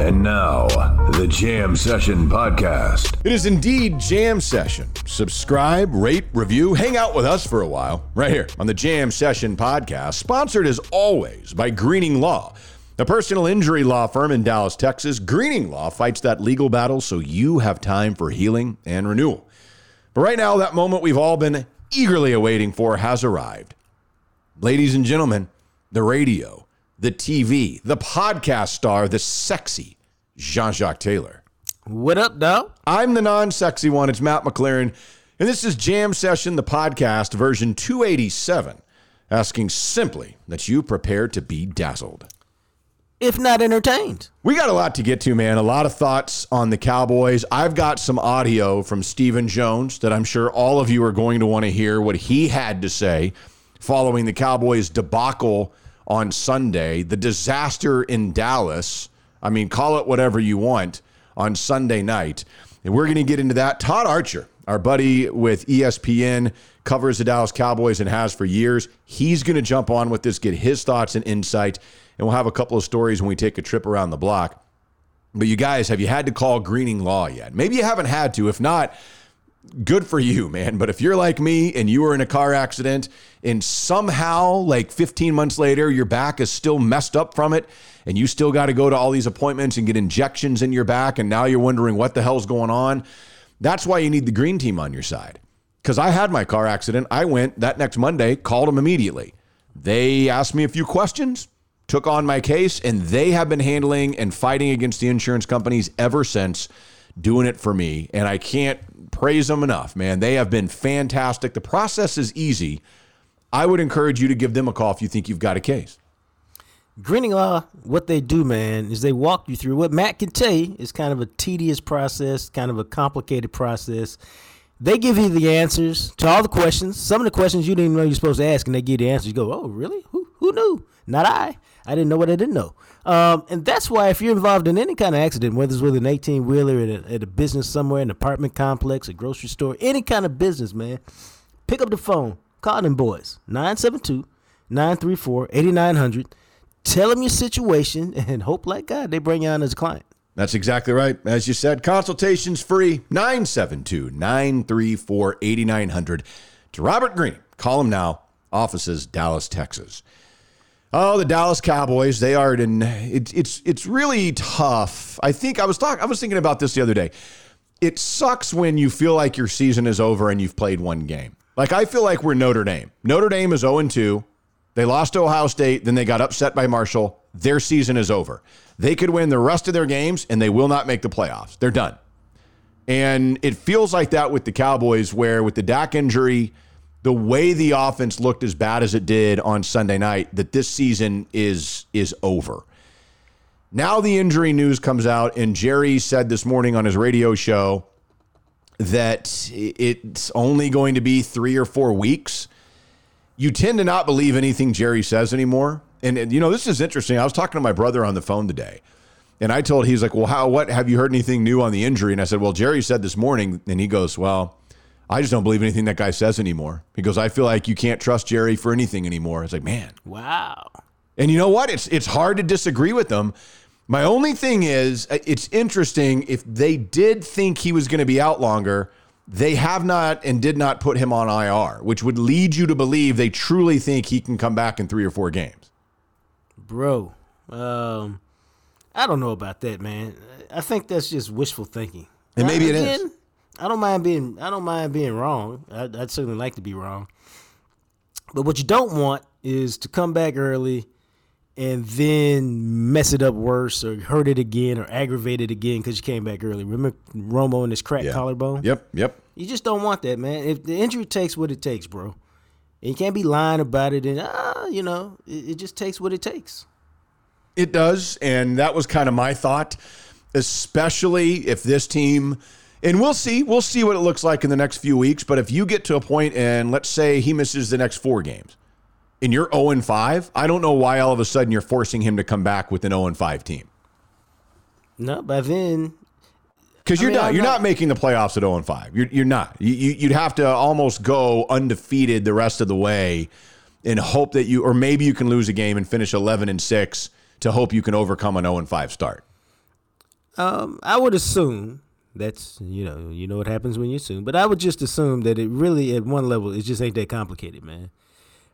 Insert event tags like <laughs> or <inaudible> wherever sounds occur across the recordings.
And now, the Jam Session Podcast. It is indeed Jam Session. Subscribe, rate, review, hang out with us for a while, right here on the Jam Session Podcast, sponsored as always by Greening Law. A personal injury law firm in Dallas, Texas, Greening Law fights that legal battle so you have time for healing and renewal. But right now, that moment we've all been eagerly awaiting for has arrived. Ladies and gentlemen, the radio, the TV, the podcast star, the sexy Jean Jacques Taylor. What up, dog? I'm the non sexy one. It's Matt McLaren. And this is Jam Session, the podcast, version 287, asking simply that you prepare to be dazzled. If not entertained. We got a lot to get to, man. A lot of thoughts on the Cowboys. I've got some audio from Stephen Jones that I'm sure all of you are going to want to hear what he had to say following the Cowboys debacle on Sunday, the disaster in Dallas. I mean, call it whatever you want on Sunday night. And we're going to get into that. Todd Archer, our buddy with ESPN, covers the Dallas Cowboys and has for years. He's going to jump on with this, get his thoughts and insight. And we'll have a couple of stories when we take a trip around the block. But you guys, have you had to call Greening Law yet? Maybe you haven't had to. If not, good for you, man. But if you're like me and you were in a car accident and somehow, like 15 months later, your back is still messed up from it and you still got to go to all these appointments and get injections in your back, and now you're wondering what the hell's going on, that's why you need the green team on your side. Because I had my car accident. I went that next Monday, called them immediately. They asked me a few questions, took on my case, and they have been handling and fighting against the insurance companies ever since, doing it for me. And I can't praise them enough, man. They have been fantastic. The process is easy. I would encourage you to give them a call if you think you've got a case. Greening Law, what they do, man, is they walk you through what Matt can tell you is kind of a tedious process, kind of a complicated process. They give you the answers to all the questions. Some of the questions you didn't know you're supposed to ask, and they give you the answers. You go, oh, really? Who, who knew? Not I. I didn't know what I didn't know. Um, and that's why if you're involved in any kind of accident, whether it's with an 18 wheeler at at a business somewhere, an apartment complex, a grocery store, any kind of business, man, pick up the phone, call them boys, 972 934 8900. Tell them your situation <laughs> and hope like God they bring you on as a client. That's exactly right. As you said, consultations free 972 934 8900 to Robert Green. Call him now. Offices, Dallas, Texas. Oh, the Dallas Cowboys, they are in it, it's it's really tough. I think I was talking I was thinking about this the other day. It sucks when you feel like your season is over and you've played one game. Like I feel like we're Notre Dame. Notre Dame is 0 2. They lost to Ohio State, then they got upset by Marshall. Their season is over. They could win the rest of their games and they will not make the playoffs. They're done. And it feels like that with the Cowboys, where with the Dak injury, the way the offense looked as bad as it did on Sunday night, that this season is is over. Now the injury news comes out, and Jerry said this morning on his radio show that it's only going to be three or four weeks. You tend to not believe anything Jerry says anymore. And, and, you know, this is interesting. I was talking to my brother on the phone today, and I told he's like, "Well, how? What have you heard anything new on the injury?" And I said, "Well, Jerry said this morning," and he goes, "Well." I just don't believe anything that guy says anymore. He goes, I feel like you can't trust Jerry for anything anymore. It's like, man, Wow. and you know what? It's it's hard to disagree with them. My only thing is, uh, it's interesting if they did think he was going to be out longer, they have not and did not put him on IR, which would lead you to believe they truly think he can come back in three or four games. Bro, um, I don't know about that, man. I think that's just wishful thinking. And maybe it it is. I don't mind being. I don't mind being wrong. I'd, I'd certainly like to be wrong. But what you don't want is to come back early and then mess it up worse or hurt it again or aggravate it again because you came back early. Remember Romo and his cracked Yeah. collarbone? Yep, yep. You just don't want that, man. If the injury takes what it takes, bro, and you can't be lying about it, and ah, you know, it, it just takes what it takes. It does, and that was kind of my thought, especially if this team and we'll see, we'll see what it looks like in the next few weeks, but if you get to a point and let's say he misses the next 4 games and you're 0 and 5, I don't know why all of a sudden you're forcing him to come back with an 0 and 5 team. No, by then, Because you're mean, not, I'm you're not, not- making the playoffs at 0 and 5. You're, you're not. You, you, you'd have to almost go undefeated the rest of the way and hope that you, or maybe you can lose a game and finish 11 and 6 to hope you can overcome an 0 and 5 start. um, I would assume that's you know you know what happens when you assume, but I would just assume that it really at one level it just ain't that complicated, man.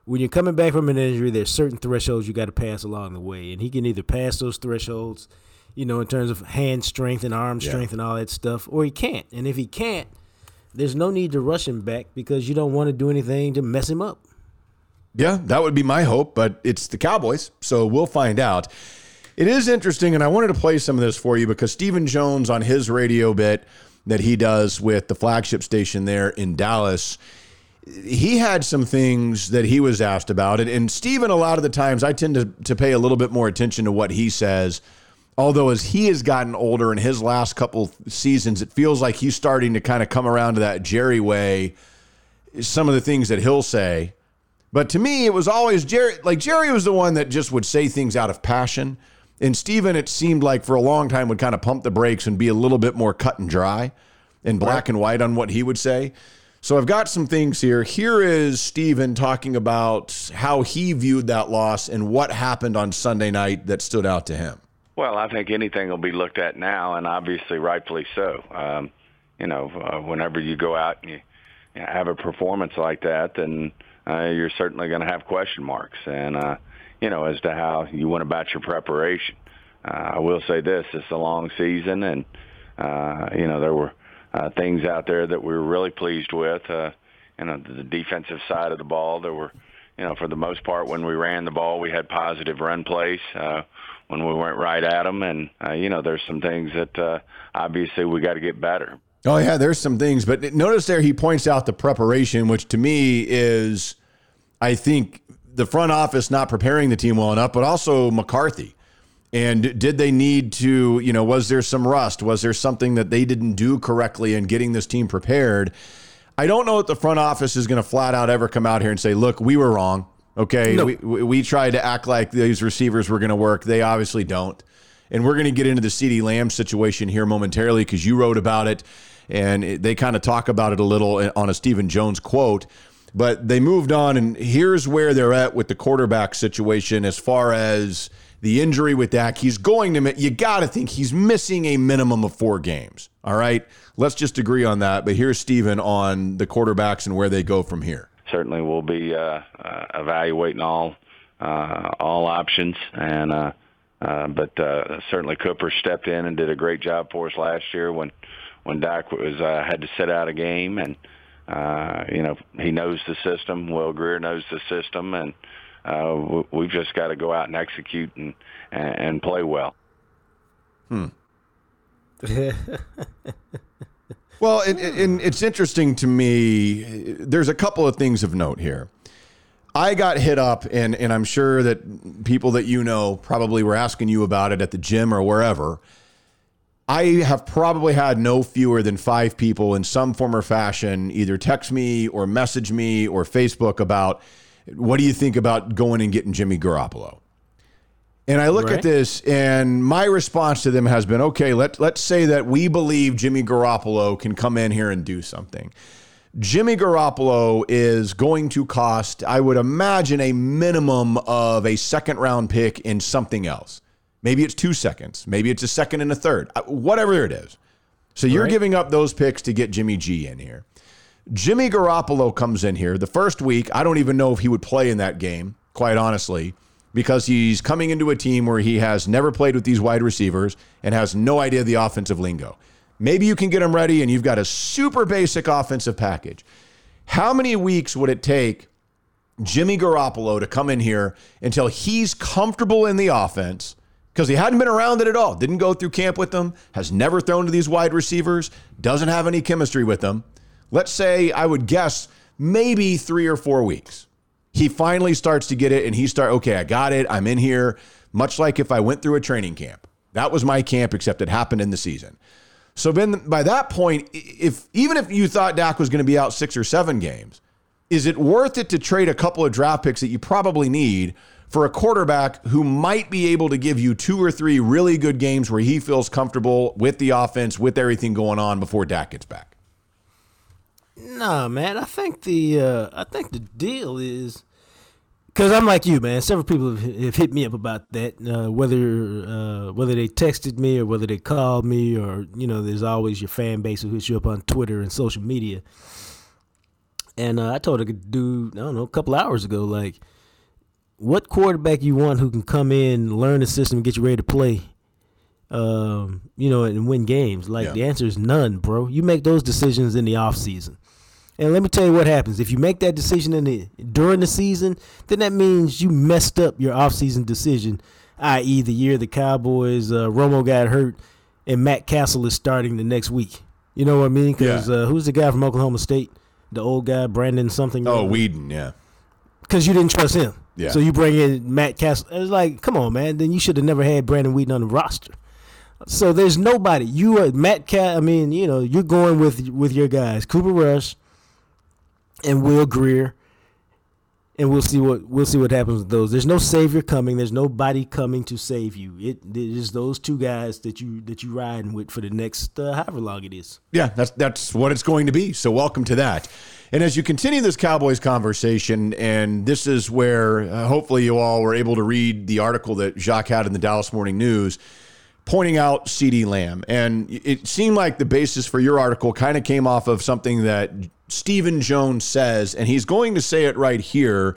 When you're coming back from an injury, there's certain thresholds you got to pass along the way, and he can either pass those thresholds, you know, in terms of hand strength and arm Yeah. strength and all that stuff, or he can't. And if he can't, there's no need to rush him back because you don't want to do anything to mess him up. Yeah, that would be my hope, but it's the Cowboys, so we'll find out. It is interesting, and I wanted to play some of this for you because Stephen Jones on his radio bit that he does with the flagship station there in Dallas, he had some things that he was asked about. And, and Stephen, a lot of the times, I tend to, to pay a little bit more attention to what he says. Although, as he has gotten older in his last couple seasons, it feels like he's starting to kind of come around to that Jerry way, some of the things that he'll say. But to me, it was always Jerry. Like Jerry was the one that just would say things out of passion. And Stephen, it seemed like for a long time, would kind of pump the brakes and be a little bit more cut and dry and black and white on what he would say. So I've got some things here. Here is Stephen talking about how he viewed that loss and what happened on Sunday night that stood out to him. Well, I think anything will be looked at now, and obviously rightfully so. Um, you know, uh, whenever you go out and you, you have a performance like that, then uh, you're certainly going to have question marks, and uh, you know, as to how you went about your preparation. Uh, I will say this: it's a long season, and uh, you know there were uh, things out there that we were really pleased with. Uh, you know, the defensive side of the ball, there were, you know, for the most part, when we ran the ball, we had positive run plays. Uh, when we went right at them, and uh, you know, there's some things that uh, obviously we got to get better. Oh yeah, there's some things, but notice there he points out the preparation, which to me is, I think, the front office not preparing the team well enough, but also McCarthy. And did they need to, you know, was there some rust? Was there something that they didn't do correctly in getting this team prepared? I don't know if the front office is going to flat out ever come out here and say, look, we were wrong. Okay. No. We, we we tried to act like these receivers were going to work. They obviously don't. And we're going to get into the CeeDee Lamb situation here momentarily because you wrote about it and they kind of talk about it a little eh, on a Stephen Jones quote. But they moved on, and here's where they're at with the quarterback situation as far as the injury with Dak. He's going to, you got to think he's missing a minimum of four games. All right. Let's just agree on that. But here's Stephen on the quarterbacks and where they go from here. Certainly, we'll be uh, uh, evaluating all uh, all options, and uh, uh, but certainly Cooper stepped in and did a great job for us last year when when Dak was had to sit out a game, and you know he knows the system. Will Grier knows the system, and uh, we- we've just got to go out and execute and and, and play well. Hmm. <laughs> well, and, and it's interesting to me. There's a couple of things of note here. I got hit up, and, and I'm sure that people that you know probably were asking you about it at the gym or wherever. I have probably had no fewer than five people in some form or fashion either text me or message me or Facebook about what do you think about going and getting Jimmy Garoppolo? And I look Right. at this, and my response to them has been, okay, let, let's say that we believe Jimmy Garoppolo can come in here and do something. Jimmy Garoppolo is going to cost, I would imagine, a minimum of a second round pick in something else. Maybe it's two seconds. Maybe it's a second and a third, uh, whatever it is. So you're Right. giving up those picks to get Jimmy G in here. Jimmy Garoppolo comes in here the first week. I don't even know if he would play in that game, quite honestly, because he's coming into a team where he has never played with these wide receivers and has no idea the offensive lingo. Maybe you can get him ready and you've got a super basic offensive package. How many weeks would it take Jimmy Garoppolo to come in here until he's comfortable in the offense because he hadn't been around it at all. Didn't go through camp with them, has never thrown to these wide receivers, doesn't have any chemistry with them. Let's say I would guess maybe three or four weeks. He finally starts to get it and he start, okay, I got it. I'm in here. Much like if I went through a training camp. That was my camp, except it happened in the season. So then by that point, if even if you thought Dak was going to be out six or seven games, is it worth it to trade a couple of draft picks that you probably need for a quarterback who might be able to give you two or three really good games where he feels comfortable with the offense, with everything going on before Dak gets back? Nah, man. I think the uh, I think the deal is because I'm like you, man. Several people have, hit me up about that. Uh, whether uh, whether they texted me or whether they called me, or you know, there's always your fan base who hits you up on Twitter and social media. And uh, I told a dude, I don't know, a couple hours ago, like, what quarterback you want who can come in, learn the system, get you ready to play, um, you know, and win games? Like, Yeah. the answer is none, bro. You make those decisions in the off season. And let me tell you what happens. If you make that decision in the during the season, then that means you messed up your offseason decision, i.e., the year the Cowboys uh, Romo got hurt and Matt Cassel is starting the next week. You know what I mean? Because Yeah. uh, who's the guy from Oklahoma State? The old guy, Brandon something. Oh, Weeden, yeah. because you didn't trust him. Yeah. So you bring in Matt Cassel. It's like, come on, man. Then you should have never had Brandon Weeden on the roster. So there's nobody. You are Matt Cat. I mean, you know, you're going with with your guys, Cooper Rush and Will Grier, and we'll see what we'll see what happens with those. There's no savior coming. There's nobody coming to save you. It, it is those two guys that you that you riding with for the next uh, however long it is. Yeah, that's that's what it's going to be. So welcome to that. And as you continue this Cowboys conversation, and this is where uh, hopefully you all were able to read the article that Jacques had in the Dallas Morning News, pointing out CeeDee Lamb, and it seemed like the basis for your article kind of came off of something that Stephen Jones says, and he's going to say it right here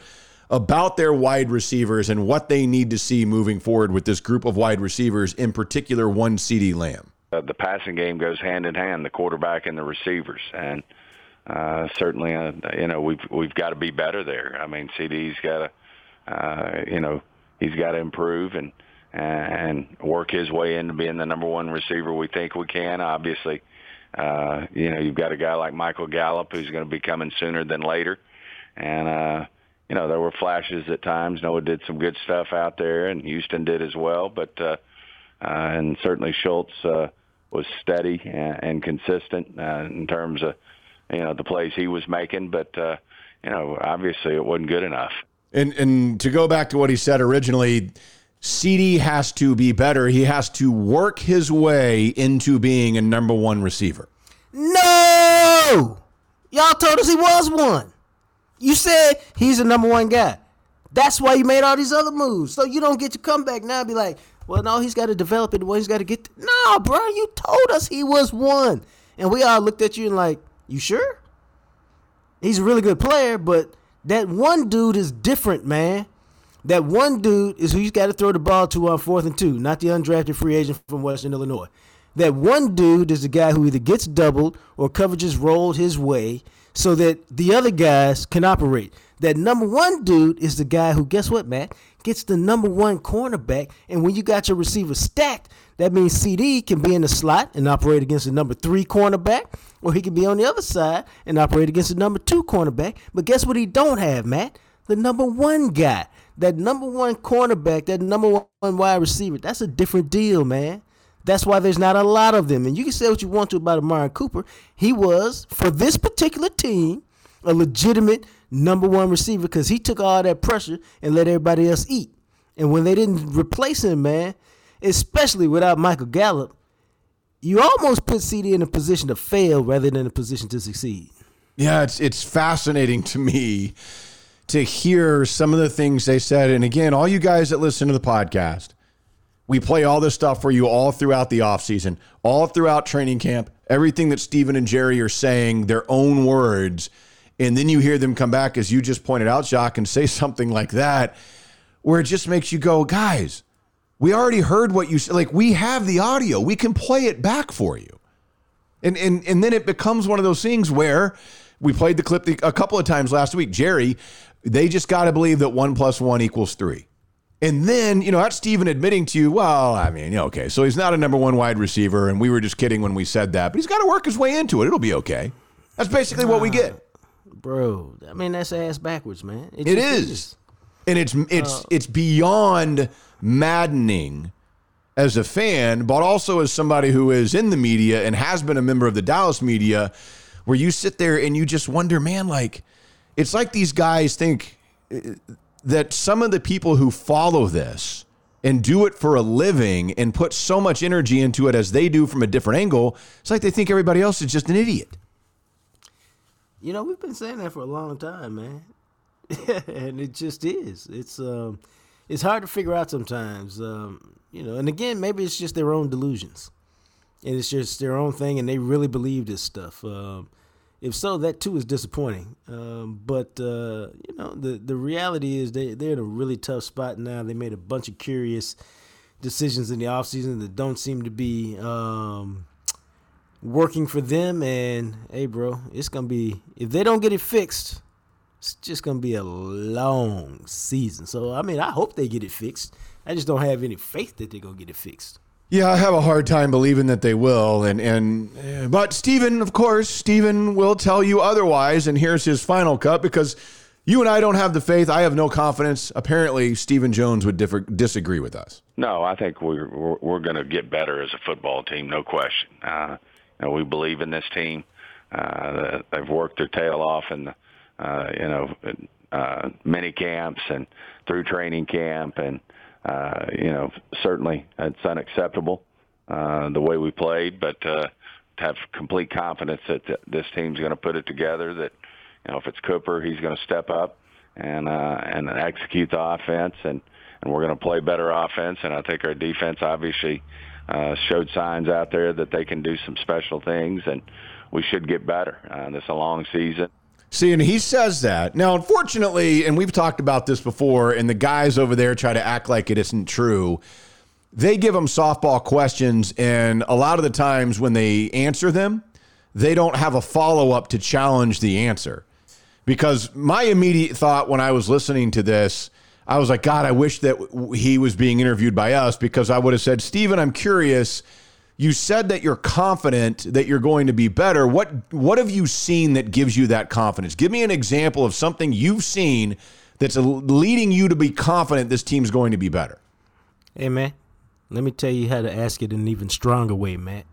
about their wide receivers and what they need to see moving forward with this group of wide receivers, in particular one CeeDee Lamb. uh, the passing game goes hand in hand, the quarterback and the receivers, and uh, certainly, uh, you know, we've we've got to be better there. I mean, CD's got to, uh, you know, he's got to improve and and work his way into being the number one receiver we think we can. Obviously, uh, you know, you've got a guy like Michael Gallup who's going to be coming sooner than later, and uh, you know, there were flashes at times. Noah did some good stuff out there, and Houston did as well, but. Uh, uh, and certainly Schultz uh, was steady and, and consistent uh, in terms of you know the plays he was making, but uh, you know obviously it wasn't good enough. And and to go back to what he said originally, CeeDee has to be better. He has to work his way into being a number one receiver. No! Y'all told us he was one. You said he's the number one guy. That's why you made all these other moves. So you don't get to come back now and be like, well, no, he's got to develop it. Well, he's got to get. No, bro, you told us he was one. And we all looked at you and like, you sure? He's a really good player, but that one dude is different, man. That one dude is who you got to throw the ball to on fourth and two, not the undrafted free agent from Western Illinois. That one dude is the guy who either gets doubled or coverage is rolled his way so that the other guys can operate. That number one dude is the guy who, guess what, Matt, gets the number one cornerback. And when you got your receiver stacked, that means CeeDee can be in the slot and operate against the number three cornerback, or he can be on the other side and operate against the number two cornerback. But guess what he don't have, Matt? The number one guy. That number one cornerback, that number one wide receiver, that's a different deal, man. That's why there's not a lot of them. And you can say what you want to about Amari Cooper. He was, for this particular team, a legitimate number one receiver because he took all that pressure and let everybody else eat. And when they didn't replace him, man, especially without Michael Gallup, you almost put CeeDee in a position to fail rather than a position to succeed. Yeah, it's it's fascinating to me to hear some of the things they said. And again, all you guys that listen to the podcast, we play all this stuff for you all throughout the offseason, all throughout training camp, everything that Stephen and Jerry are saying, their own words. And then you hear them come back, as you just pointed out, Jacques, and say <laughs> something like that, where it just makes you go, guys, we already heard what you said. Like, we have the audio, we can play it back for you. And, and and then it becomes one of those things where We played the clip a couple of times last week. Jerry, they just got to believe that one plus one equals three. And then, you know, that's Stephen admitting to you, well, I mean, okay, so he's not a number one wide receiver, and we were just kidding when we said that, but he's got to work his way into it. It'll be okay. That's basically what we get. Bro, I mean that's ass backwards, man. It just is. And it's it's uh, it's beyond maddening as a fan, but also as somebody who is in the media and has been a member of the Dallas media, where you sit there and you just wonder, man, like it's like these guys think uh, that some of the people who follow this and do it for a living and put so much energy into it as they do from a different angle, it's like they think everybody else is just an idiot. You know, we've been saying that for a long time, man. <laughs> and it just is. It's um it's hard to figure out sometimes. Um, you know, and again, maybe it's just their own delusions. And it's just their own thing and they really believe this stuff. Um, if so, that too is disappointing. Um, but uh, you know, the the reality is they they're in a really tough spot now. They made a bunch of curious decisions in the offseason that don't seem to be um, working for them. And hey, bro, it's gonna be if they don't get it fixed, it's just gonna be a long season. So I mean, I hope they get it fixed. I just don't have any faith that they're gonna get it fixed. Yeah, I have a hard time believing that they will, and and but Stephen, of course, Stephen will tell you otherwise, and here's his final cut because you and I don't have the faith. I have no confidence. Apparently, Stephen Jones would differ, disagree with us. No, I think we're we're, we're going to get better as a football team, no question. Uh, you know, we believe in this team. Uh, they've worked their tail off in the, uh, you know, uh, mini camps and through training camp, and uh, you know, certainly it's unacceptable uh, the way we played, but uh, to have complete confidence that th- this team's going to put it together. That you know, if it's Cooper, he's going to step up and uh, and execute the offense, and and we're going to play better offense. And I think our defense obviously uh, showed signs out there that they can do some special things, and we should get better. Uh, this is a long season. See, and he says that. Now, unfortunately, and we've talked about this before, and the guys over there try to act like it isn't true. They give them softball questions, and a lot of the times when they answer them, they don't have a follow up to challenge the answer. Because my immediate thought when I was listening to this, I was like, God, I wish that he was being interviewed by us because I would have said, Stephen, I'm curious you said that you're confident that you're going to be better. What what have you seen that gives you that confidence? Give me an example of something you've seen that's leading you to be confident this team's going to be better. Hey man, let me tell you how to ask it in an even stronger way, Matt.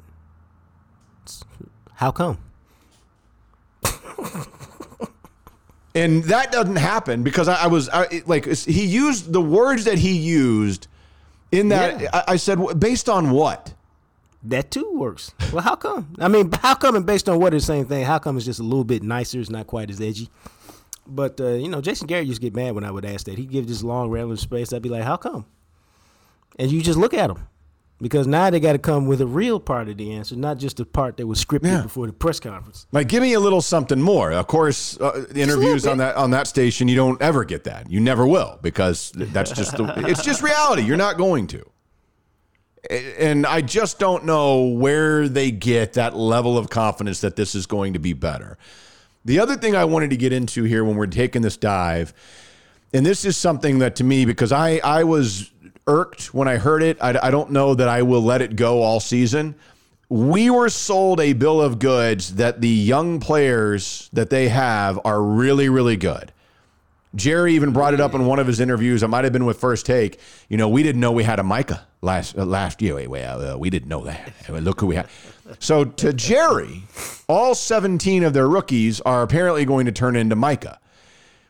How come? <laughs> and that doesn't happen because I, I was I, like he used the words that he used in that yeah. I, I said based on what that too works. Well, how come? I mean, how come? And based on what the same thing? How come it's just a little bit nicer? It's not quite as edgy. But uh, you know, Jason Garrett used to get mad when I would ask that. He'd give this long rambling space. I'd be like, "How come?" And you just look at him because now they got to come with a real part of the answer, not just the part that was scripted yeah. before the press conference. Like, give me a little something more. Of course, uh, interviews on that on that station, you don't ever get that. You never will because that's just the, it's just reality. You're not going to and I just don't know where they get that level of confidence that this is going to be better. The other thing I wanted to get into here when we're taking this dive, and this is something that to me, because I, I was irked when I heard it, I, I don't know that I will let it go all season. We were sold a bill of goods that the young players that they have are really, really good. Jerry even brought it up in one of his interviews. It might have been with First Take. You know, we didn't know we had a Micah last uh, last year. Wait, wait, uh, we didn't know that. Look who we had. So to Jerry, all 17 of their rookies are apparently going to turn into Micah.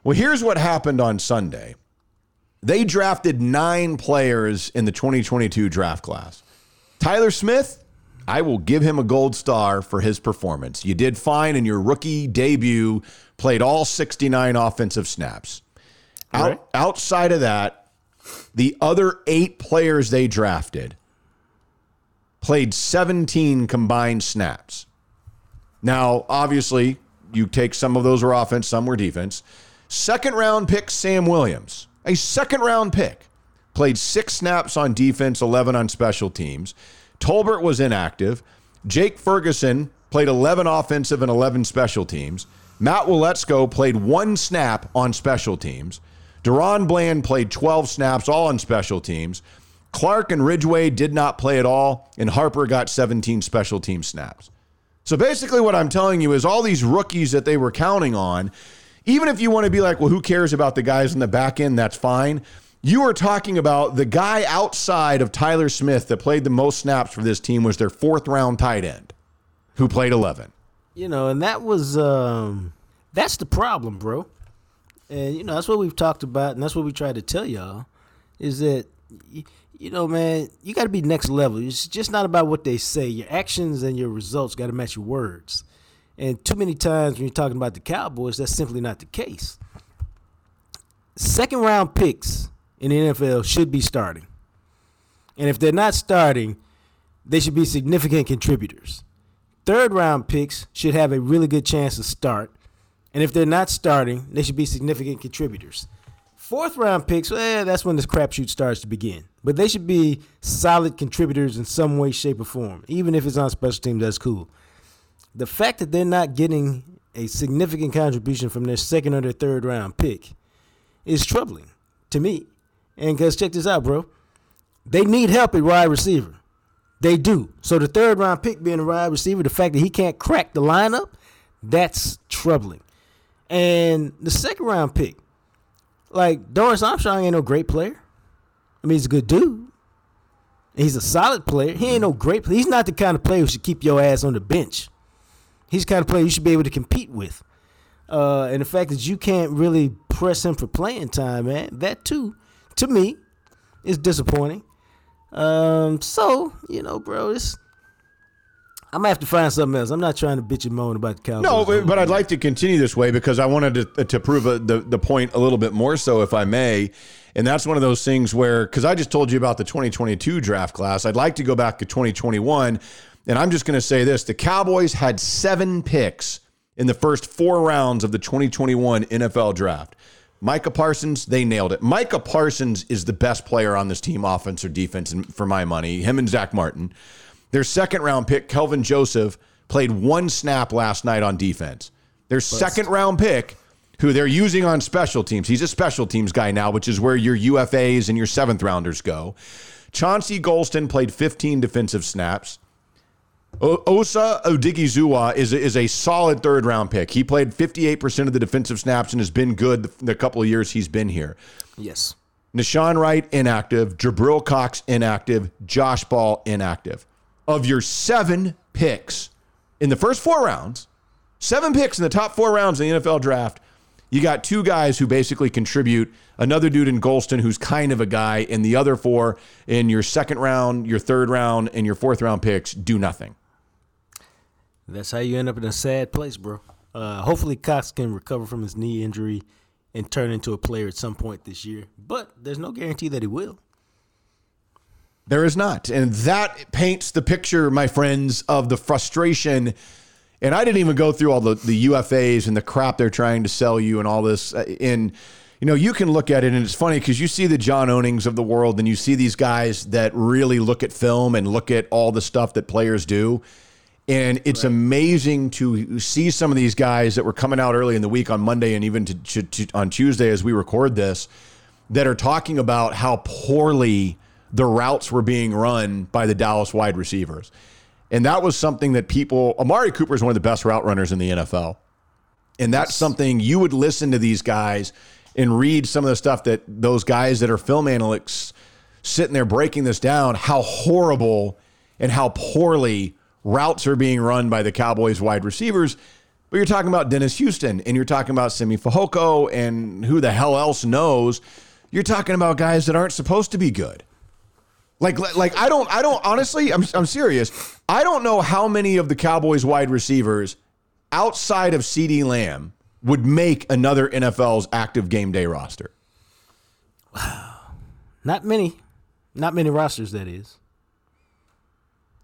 Well, here's what happened on Sunday. They drafted nine players in the 2022 draft class. Tyler Smith, I will give him a gold star for his performance. You did fine in your rookie debut played all 69 offensive snaps. Out, right. Outside of that, the other eight players they drafted played 17 combined snaps. Now, obviously, you take some of those were offense, some were defense. Second round pick Sam Williams, a second round pick, played six snaps on defense, 11 on special teams. Tolbert was inactive. Jake Ferguson played 11 offensive and 11 special teams. Matt Waletzko played one snap on special teams. DaRon Bland played 12 snaps, all on special teams. Clark and Ridgeway did not play at all, and Harper got 17 special team snaps. So basically, what I'm telling you is all these rookies that they were counting on, even if you want to be like, well, who cares about the guys in the back end? That's fine. You are talking about the guy outside of Tyler Smith that played the most snaps for this team was their fourth round tight end, who played 11. You know, and that was um, that's the problem, bro. And you know, that's what we've talked about, and that's what we try to tell y'all, is that you know, man, you got to be next level. It's just not about what they say. Your actions and your results got to match your words. And too many times when you're talking about the Cowboys, that's simply not the case. Second round picks in the NFL should be starting. And if they're not starting, they should be significant contributors. Third round picks should have a really good chance to start. And if they're not starting, they should be significant contributors. Fourth round picks, well, that's when the crapshoot starts to begin. But they should be solid contributors in some way, shape, or form. Even if it's on special teams, that's cool. The fact that they're not getting a significant contribution from their second or their third round pick is troubling to me. And because check this out, bro. They need help at wide receiver. They do. So the third round pick being a wide receiver, the fact that he can't crack the lineup, that's troubling. And the second round pick, like Dorance Armstrong ain't no great player. I mean, he's a good dude. He's a solid player. He ain't no great player. He's not the kind of player who should keep your ass on the bench. He's the kind of player you should be able to compete with. Uh, and the fact that you can't really press him for playing time, man, that too, to me, is disappointing. Um, so you know, bro, it's I'm gonna have to find something else. I'm not trying to bitch and moan about the Cowboys. No, but, but I'd like to continue this way because I wanted to, to prove a, the the point a little bit more so, if I may. And that's one of those things where, because I just told you about the 2022 draft class, I'd like to go back to 2021. And I'm just going to say this: the Cowboys had seven picks in the first four rounds of the 2021 NFL draft. Micah Parsons, they nailed it. Micah Parsons is the best player on this team, offense or defense, for my money. Him and Zach Martin. Their second round pick, Kelvin Joseph, played one snap last night on defense. Their second round pick, who they're using on special teams, he's a special teams guy now, which is where your UFAs and your seventh rounders go. Chauncey Golston played 15 defensive snaps. Osa Odighizuwa is a, is a solid third round pick. He played 58% of the defensive snaps and has been good the, the couple of years he's been here. Yes. Nahshon Wright, inactive. Jabril Cox, inactive. Josh Ball, inactive of your seven picks in the first four rounds, seven picks in the top four rounds in the NFL draft, you got two guys who basically contribute. Another dude in Golston who's kind of a guy, and the other four in your second round, your third round, and your fourth round picks do nothing. That's how you end up in a sad place, bro. Uh, hopefully, Cox can recover from his knee injury and turn into a player at some point this year. But there's no guarantee that he will. There is not. And that paints the picture, my friends, of the frustration. And I didn't even go through all the, the UFAs and the crap they're trying to sell you and all this. Uh, and, you know, you can look at it and it's funny because you see the John Ownings of the world and you see these guys that really look at film and look at all the stuff that players do. And it's right. amazing to see some of these guys that were coming out early in the week on Monday and even to, to, to, on Tuesday as we record this that are talking about how poorly the routes were being run by the Dallas wide receivers. And that was something that people, Amari Cooper is one of the best route runners in the NFL. And that's something you would listen to these guys and read some of the stuff that those guys that are film analysts sitting there breaking this down, how horrible and how poorly routes are being run by the Cowboys wide receivers. But you're talking about Dennis Houston and you're talking about Simi Fehoko and who the hell else knows. You're talking about guys that aren't supposed to be good. Like, like I don't, I don't honestly, I'm, I'm serious. I don't know how many of the Cowboys wide receivers outside of CeeDee Lamb would make another NFL's active game day roster. Wow. Not many. Not many rosters, that is.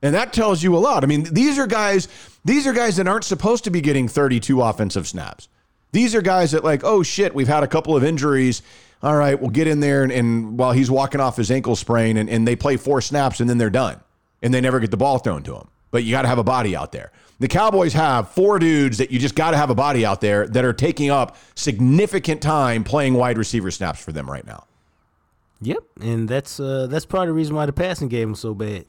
And that tells you a lot. I mean, these are guys, these are guys that aren't supposed to be getting 32 offensive snaps. These are guys that like, oh shit, we've had a couple of injuries all right, we'll get in there and, and while he's walking off his ankle sprain and, and they play four snaps and then they're done and they never get the ball thrown to him. But you got to have a body out there. The Cowboys have four dudes that you just got to have a body out there that are taking up significant time playing wide receiver snaps for them right now. Yep, and that's uh, that's part of the reason why the passing game was so bad.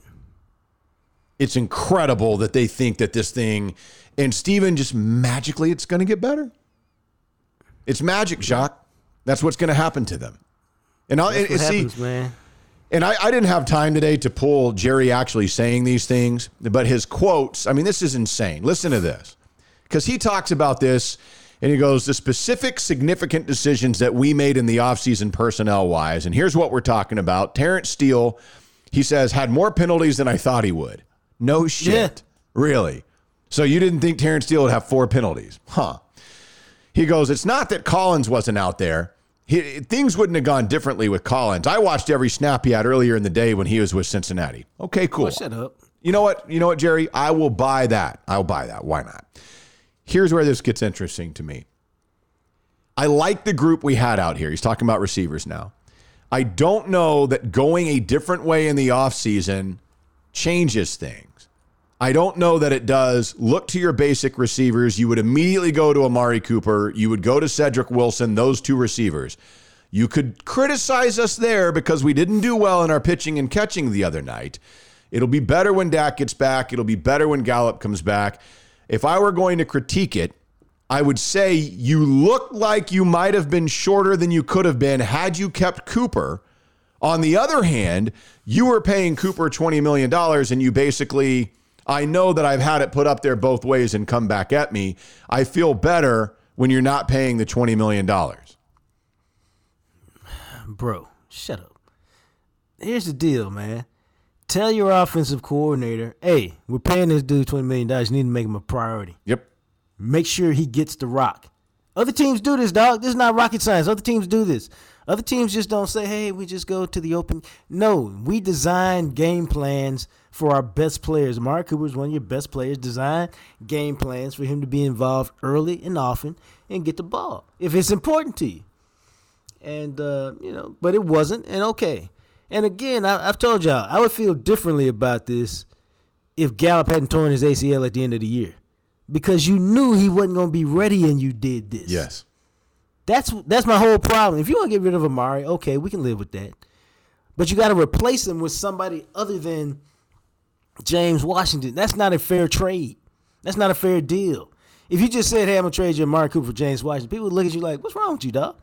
It's incredible that they think that this thing and Stephen just magically it's going to get better. It's magic, Jacques. That's what's going to happen to them. And I'll and, see, happens, man. and I, I didn't have time today to pull Jerry actually saying these things, but his quotes, I mean, this is insane. Listen to this. Because he talks about this and he goes, the specific significant decisions that we made in the offseason personnel wise. And here's what we're talking about. Terence Steele, he says, had more penalties than I thought he would. No shit. Yeah. Really? So you didn't think Terence Steele would have four penalties? Huh. He goes, It's not that Collins wasn't out there. He, things wouldn't have gone differently with Collins. I watched every snap he had earlier in the day when he was with Cincinnati. Okay, cool. Oh, shut up. You know what? You know what, Jerry? I will buy that. I'll buy that. Why not? Here's where this gets interesting to me. I like the group we had out here. He's talking about receivers now. I don't know that going a different way in the offseason changes things. I don't know that it does. Look to your basic receivers. You would immediately go to Amari Cooper. You would go to Cedric Wilson, those two receivers. You could criticize us there because we didn't do well in our pitching and catching the other night. It'll be better when Dak gets back. It'll be better when Gallup comes back. If I were going to critique it, I would say you look like you might have been shorter than you could have been had you kept Cooper. On the other hand, you were paying Cooper $20 million and you basically, I know that I've had it put up there both ways and come back at me. I feel better when you're not paying the $20 million. Bro, shut up. Here's the deal, man. Tell your offensive coordinator, hey, we're paying this dude $20 million. You need to make him a priority. Yep. Make sure he gets the rock. Other teams do this, dog. This is not rocket science. Other teams do this. Other teams just don't say, hey, we just go to the open. No, we design game plans for our best players. Mark Cooper is one of your best players. Design game plans for him to be involved early and often and get the ball if it's important to you. And, uh, you know, but it wasn't. And okay. And again, I, I've told y'all, I would feel differently about this if Gallup hadn't torn his ACL at the end of the year because you knew he wasn't going to be ready and you did this. Yes. That's that's my whole problem. If you want to get rid of Amari, okay, we can live with that. But you got to replace him with somebody other than James Washington. That's not a fair trade. That's not a fair deal. If you just said, "Hey, I'm gonna trade you Amari Cooper for James Washington," people would look at you like, "What's wrong with you, dog?"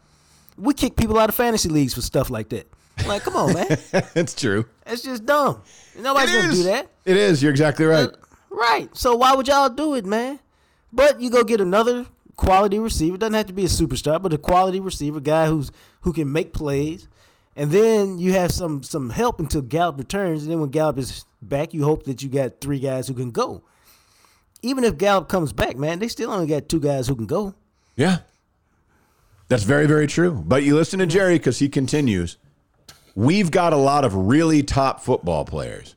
We kick people out of fantasy leagues for stuff like that. Like, come on, man, <laughs> it's true. that's just dumb. Nobody's gonna do that. It is. You're exactly right. Uh, right. So why would y'all do it, man? But you go get another quality receiver. Doesn't have to be a superstar, but a quality receiver, guy who's who can make plays. And then you have some some help until Gallup returns. And then when Gallup is back, you hope that you got three guys who can go. Even if Gallup comes back, man, they still only got two guys who can go. Yeah. That's very, very true. But you listen to Jerry because he continues. We've got a lot of really top football players.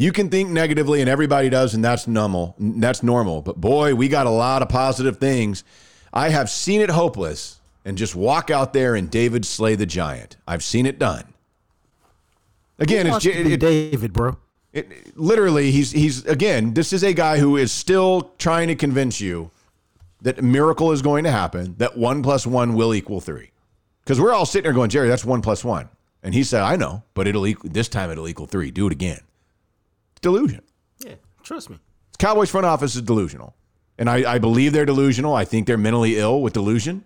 You can think negatively, and everybody does, and that's normal. That's normal. But boy, we got a lot of positive things. I have seen it hopeless and just walk out there and David slay the giant. I've seen it done. Again, it's J- it, David, bro. it, literally he's he's again. This is a guy who is still trying to convince you that a miracle is going to happen. That one plus one will equal three. Because we're all sitting there going, Jerry, that's one plus one, and he said, I know, but it'll equal this time. It'll equal three. Do it again. Delusion. Yeah, trust me. Cowboys front office is delusional. And I, I believe they're delusional. I think they're mentally ill with delusion.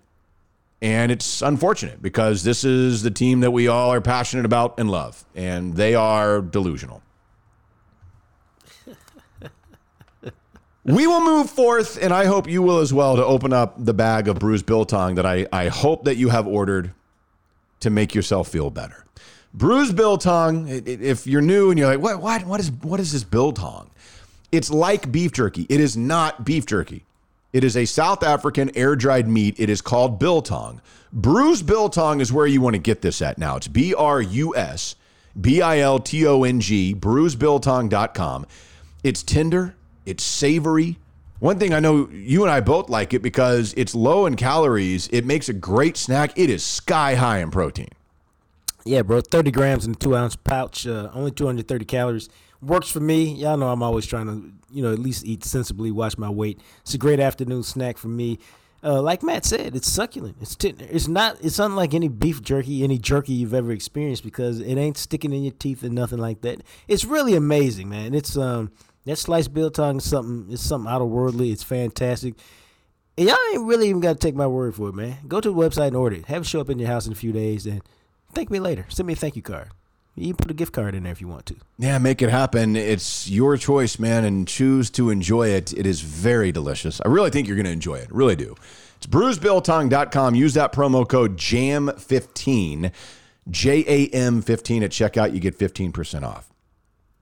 And it's unfortunate because this is the team that we all are passionate about and love. And they are delusional. we will move forth, and I hope you will as well, to open up the bag of bruised biltong that I, I hope that you have ordered to make yourself feel better. Bruised biltong, if you're new and you're like, what, what, what, is, what is this biltong? It's like beef jerky. It is not beef jerky. It is a South African air dried meat. It is called biltong. Bruised biltong is where you want to get this at now. It's B R U S B I L T O N G, bruisedbiltong.com. It's tender, it's savory. One thing I know you and I both like it because it's low in calories. It makes a great snack. It is sky high in protein. Yeah, bro. 30 grams in a two ounce pouch, uh, only 230 calories. Works for me. Y'all know I'm always trying to you know, at least eat sensibly, watch my weight. It's a great afternoon snack for me. Uh, like Matt said, it's succulent. It's tender. It's not. It's unlike any beef jerky, any jerky you've ever experienced because it ain't sticking in your teeth and nothing like that. It's really amazing, man. It's um that sliced biltong is something. It's something out of worldly. It's fantastic. And y'all ain't really even got to take my word for it, man. Go to the website and order it. Have it show up in your house in a few days, and thank me later. Send me a thank you card. You put a gift card in there if you want to. Yeah, make it happen. It's your choice, man, and choose to enjoy it. It is very delicious. I really think you're going to enjoy it. Really do. It's bruisebilltongue.com. Use that promo code JAM15, J A M 15 at checkout. You get 15% off.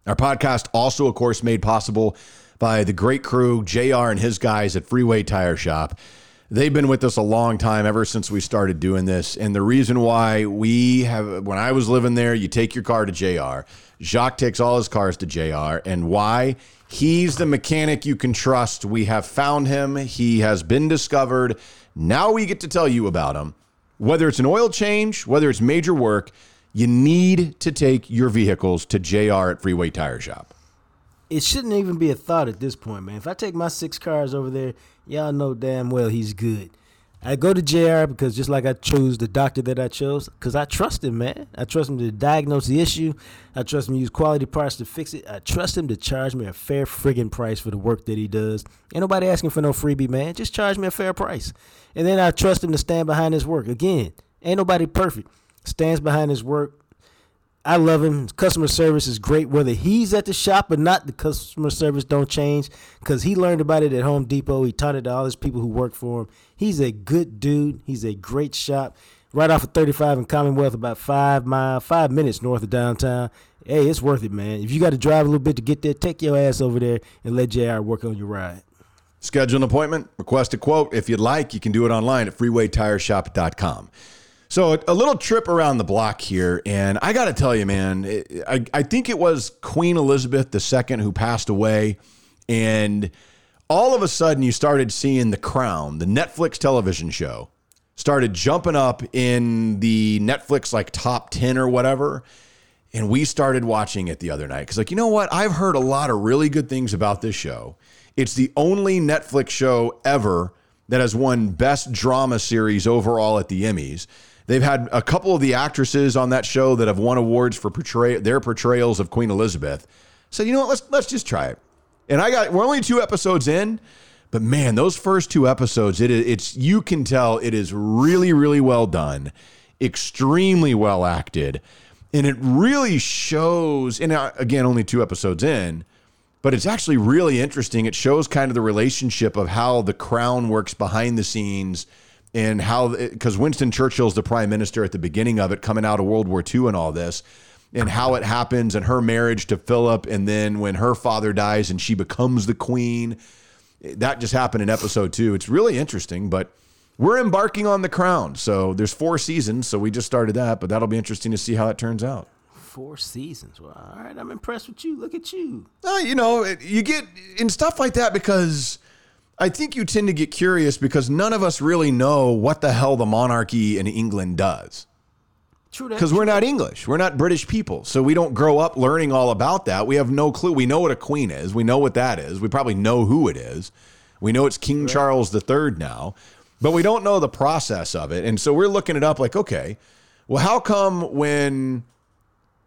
Our podcast also, of course, made possible by the great crew, JR and his guys at Freeway Tire Shop. They've been with us a long time, ever since we started doing this. And the reason why we have, when I was living there, you take your car to JR. Jacques takes all his cars to JR. And why? He's the mechanic you can trust. We have found him. He has been discovered. Now we get to tell you about him. Whether it's an oil change, whether it's major work, you need to take your vehicles to JR at Freeway Tire Shop. It shouldn't even be a thought at this point, man. If I take my six cars over there, y'all know damn well he's good. I go to JR because just like I chose the doctor that I chose, because I trust him, man. I trust him to diagnose the issue. I trust him to use quality parts to fix it. I trust him to charge me a fair friggin' price for the work that he does. Ain't nobody asking for no freebie, man. Just charge me a fair price. And then I trust him to stand behind his work. Again, ain't nobody perfect. Stands behind his work, I love him. Customer service is great, whether he's at the shop or not. The customer service don't change because he learned about it at Home Depot. He taught it to all his people who work for him. He's a good dude. He's a great shop. Right off of 35 in Commonwealth, about five mile, five minutes north of downtown. Hey, it's worth it, man. If you got to drive a little bit to get there, take your ass over there and let JR work on your ride. Schedule an appointment, request a quote. If you'd like, you can do it online at freewaytireshop.com. So a little trip around the block here, and I got to tell you, man, I, I think it was Queen Elizabeth II who passed away, and all of a sudden you started seeing The Crown, the Netflix television show, started jumping up in the Netflix like top 10 or whatever. And we started watching it the other night because, like, you know what? I've heard a lot of really good things about this show. It's the only Netflix show ever that has won Best Drama Series overall at the Emmys. They've had a couple of the actresses on that show that have won awards for portray their portrayals of Queen Elizabeth. So you know what? Let's let's just try it. And I got we're only two episodes in, but man, those first two episodes, it it's you can tell it is really really well done, extremely well acted, and it really shows. And uh, again, only two episodes in, but it's actually really interesting. It shows kind of the relationship of how the crown works behind the scenes and how because Winston Churchill's the prime minister at the beginning of it, coming out of World War II and all this, and how it happens and her marriage to Philip, and then when her father dies and she becomes the queen. That just happened in episode two. It's really interesting, but we're embarking on the crown. So there's four seasons. So we just started that, but that'll be interesting to see how it turns out. Four seasons. Well, all right, I'm impressed with you. Look at you. Uh, you know, you get in stuff like that because I think you tend to get curious because none of us really know what the hell the monarchy in England does. True Because we're not English. We're not British people. So we don't grow up learning all about that. We have no clue. We know what a queen is. We know what that is. We probably know who it is. We know it's King right. Charles III now, but we don't know the process of it. And so we're looking it up like, okay, well, how come when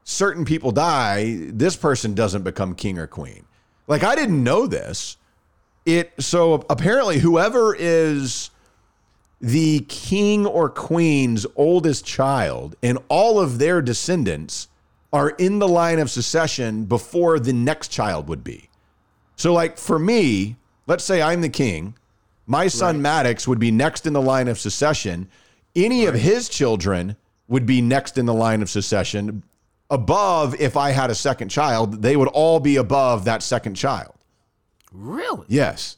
certain people die, this person doesn't become king or queen? Like, I didn't know this it so apparently whoever is the king or queen's oldest child and all of their descendants are in the line of succession before the next child would be. So like for me, let's say I'm the king, my son right. Maddox would be next in the line of succession. Any right. of his children would be next in the line of succession. Above, if I had a second child, they would all be above that second child. Really? Yes.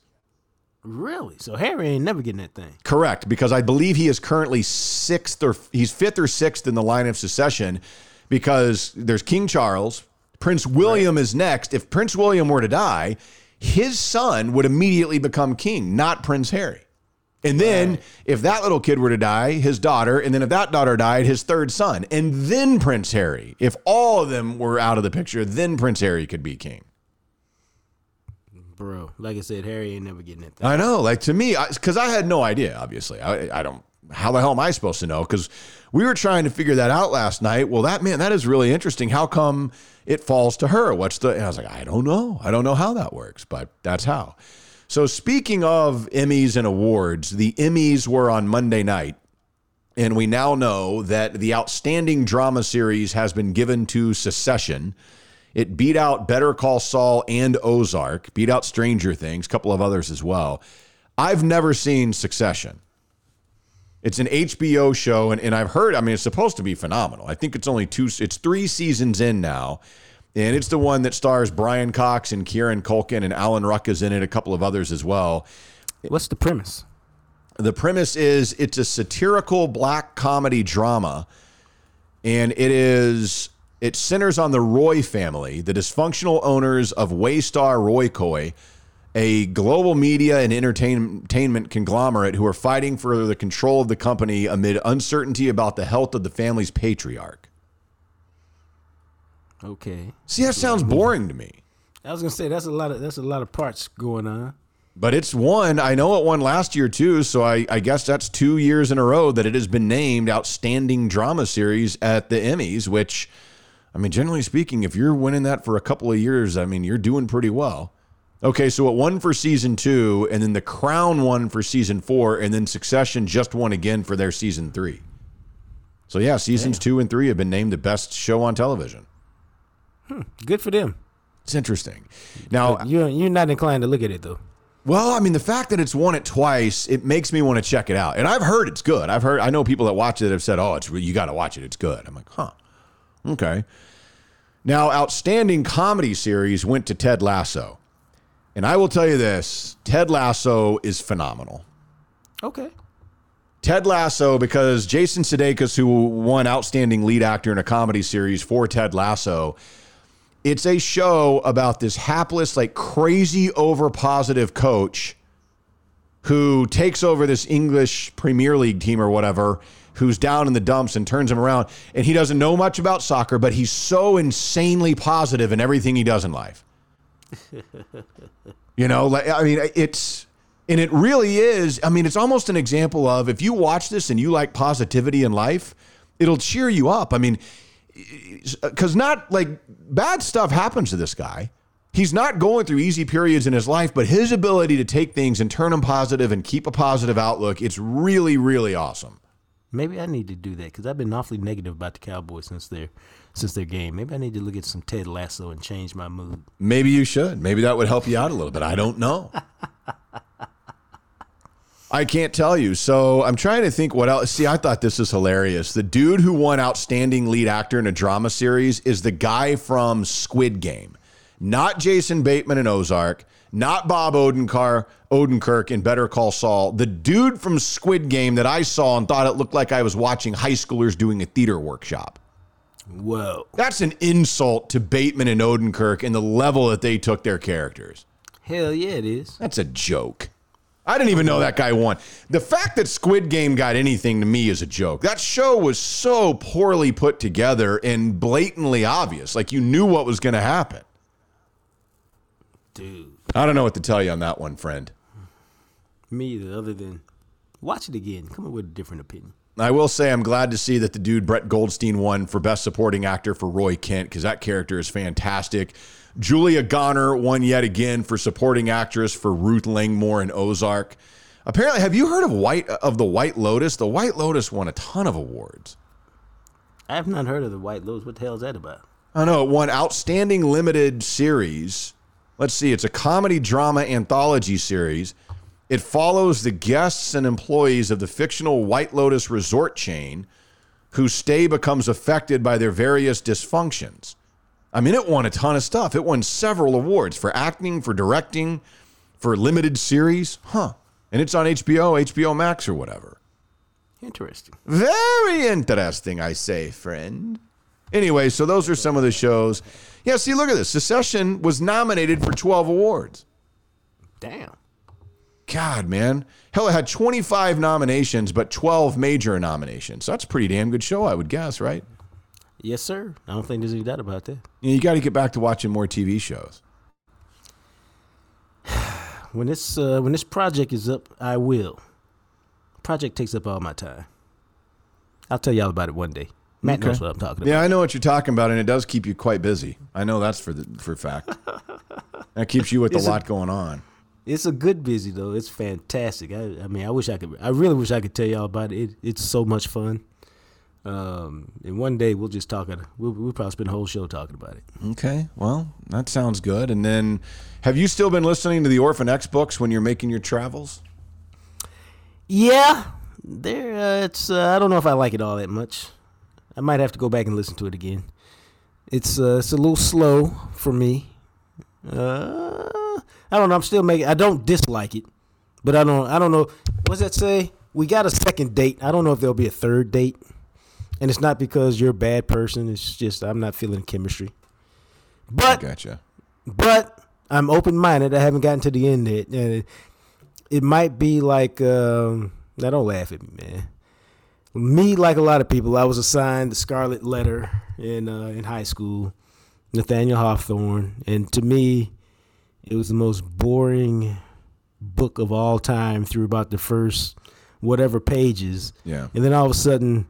Really? So Harry ain't never getting that thing. Correct, because I believe he is currently sixth or he's fifth or sixth in the line of succession because there's King Charles, Prince William right. is next. If Prince William were to die, his son would immediately become king, not Prince Harry. And then right. if that little kid were to die, his daughter, and then if that daughter died, his third son, and then Prince Harry. If all of them were out of the picture, then Prince Harry could be king. Bro, like I said, Harry ain't never getting it. I know. Like to me, because I, had no idea. Obviously, I, I don't. How the hell am I supposed to know? Because we were trying to figure that out last night. Well, that man, that is really interesting. How come it falls to her? What's the? And I was like, I don't know. I don't know how that works, but that's how. So speaking of Emmys and awards, the Emmys were on Monday night. And we now know that the outstanding drama series has been given to Succession. It beat out Better Call Saul and Ozark, beat out Stranger Things, a couple of others as well. I've never seen Succession. It's an HBO show, and, and I've heard, I mean, it's supposed to be phenomenal. I think it's only two, it's three seasons in now. And it's the one that stars Brian Cox and Kieran Culkin, and Alan Ruck is in it, a couple of others as well. What's the premise? The premise is it's a satirical black comedy drama, and it is it centers on the Roy family, the dysfunctional owners of Waystar Royco, a global media and entertainment conglomerate who are fighting for the control of the company amid uncertainty about the health of the family's patriarch. Okay. See, that sounds boring to me. I was gonna say that's a lot of that's a lot of parts going on. But it's won. I know it won last year too, so I, I guess that's two years in a row that it has been named Outstanding Drama Series at the Emmys, which, I mean, generally speaking, if you're winning that for a couple of years, I mean, you're doing pretty well. Okay, so it won for season two, and then The Crown won for season four, and then Succession just won again for their season three. So yeah, seasons two and three have been named the best show on television. Hmm, good for them. It's interesting. Now you're you're not inclined to look at it though. Well, I mean, the fact that it's won it twice, it makes me want to check it out. And I've heard it's good. I've heard, I know people that watch it have said, "Oh, it's you got to watch it. It's good." I'm like, huh, okay. Now, outstanding comedy series went to Ted Lasso, and I will tell you this: Ted Lasso is phenomenal. Okay. Ted Lasso, because Jason Sudeikis, who won Outstanding Lead Actor in a Comedy Series for Ted Lasso, it's a show about this hapless, like crazy over positive coach who takes over this English Premier League team or whatever, who's down in the dumps and turns him around. And he doesn't know much about soccer, but he's so insanely positive in everything he does in life. <laughs> you know, like, I mean, it's, and it really is. I mean, it's almost an example of if you watch this and you like positivity in life, it'll cheer you up. I mean, because uh, not like bad stuff happens to this guy. He's not going through easy periods in his life, but his ability to take things and turn them positive and keep a positive outlook, it's really, really awesome. Maybe I need to do that because I've been awfully negative about the Cowboys since their since their game. Maybe I need to look at some Ted Lasso and change my mood. Maybe you should. Maybe that would help you out a little bit. I don't know. <laughs> I can't tell you. So I'm trying to think what else. See, I thought this was hilarious. The dude who won Outstanding Lead Actor in a Drama Series is the guy from Squid Game, not Jason Bateman in Ozark, not Bob Odenkirk, Odenkirk in Better Call Saul. The dude from Squid Game that I saw and thought it looked like I was watching high schoolers doing a theater workshop. Whoa. That's an insult to Bateman and Odenkirk and the level that they took their characters. Hell yeah, it is. That's a joke. I didn't even know that guy won. The fact that Squid Game got anything to me is a joke. That show was so poorly put together and blatantly obvious. Like you knew what was going to happen. Dude. I don't know what to tell you on that one, friend. Me either, other than watch it again. Come up with a different opinion. I will say I'm glad to see that the dude Brett Goldstein won for Best Supporting Actor for Roy Kent because that character is fantastic. Julia Garner won yet again for Supporting Actress for Ruth Langmore in Ozark. Apparently, have you heard of White of the White Lotus? The White Lotus won a ton of awards. I have not heard of the White Lotus. What the hell is that about? I know it won Outstanding Limited Series. Let's see, it's a comedy drama anthology series. It follows the guests and employees of the fictional White Lotus resort chain whose stay becomes affected by their various dysfunctions. I mean, it won a ton of stuff. It won several awards for acting, for directing, for limited series. Huh. And it's on HBO, HBO Max, or whatever. Interesting. Very interesting, I say, friend. Anyway, so those are some of the shows. Yeah, see, look at this. Succession was nominated for 12 awards. Damn. God, man. Hell, it had 25 nominations, but 12 major nominations. So that's a pretty damn good show, I would guess, right? Yes, sir. I don't think there's any doubt about that. You, know, you got to get back to watching more TV shows. <sighs> when this uh, when this project is up, I will. Project takes up all my time. I'll tell y'all about it one day. Matt knows what I'm talking about. Yeah, I know what you're talking about, and it does keep you quite busy. I know that's for the for fact. <laughs> that keeps you with a It's a- lot going on. It's a good busy though. It's fantastic. I, I mean, I wish I could. I really wish I could tell y'all about it. it it's so much fun. Um, and one day we'll just talk. It. We'll, we'll probably spend a whole show talking about it. Okay, well, that sounds good. And then, have you still been listening to the Orphan X books when you're making your travels? Yeah, there. Uh, it's. Uh, I don't know if I like it all that much. I might have to go back and listen to it again. It's. Uh, it's a little slow for me. Uh, I don't know. I'm still making. I don't dislike it, but I don't. I don't know. What's that say? We got a second date. I don't know if there'll be a third date, and it's not because you're a bad person. It's just I'm not feeling chemistry. But Gotcha. but I'm open minded. I haven't gotten to the end yet. And it, it might be like, um, now don't laugh at me, man. Me, like a lot of people, I was assigned the Scarlet Letter in uh, in high school, Nathaniel Hawthorne, and to me, it was the most boring book of all time through about the first whatever pages. Yeah. And then all of a sudden,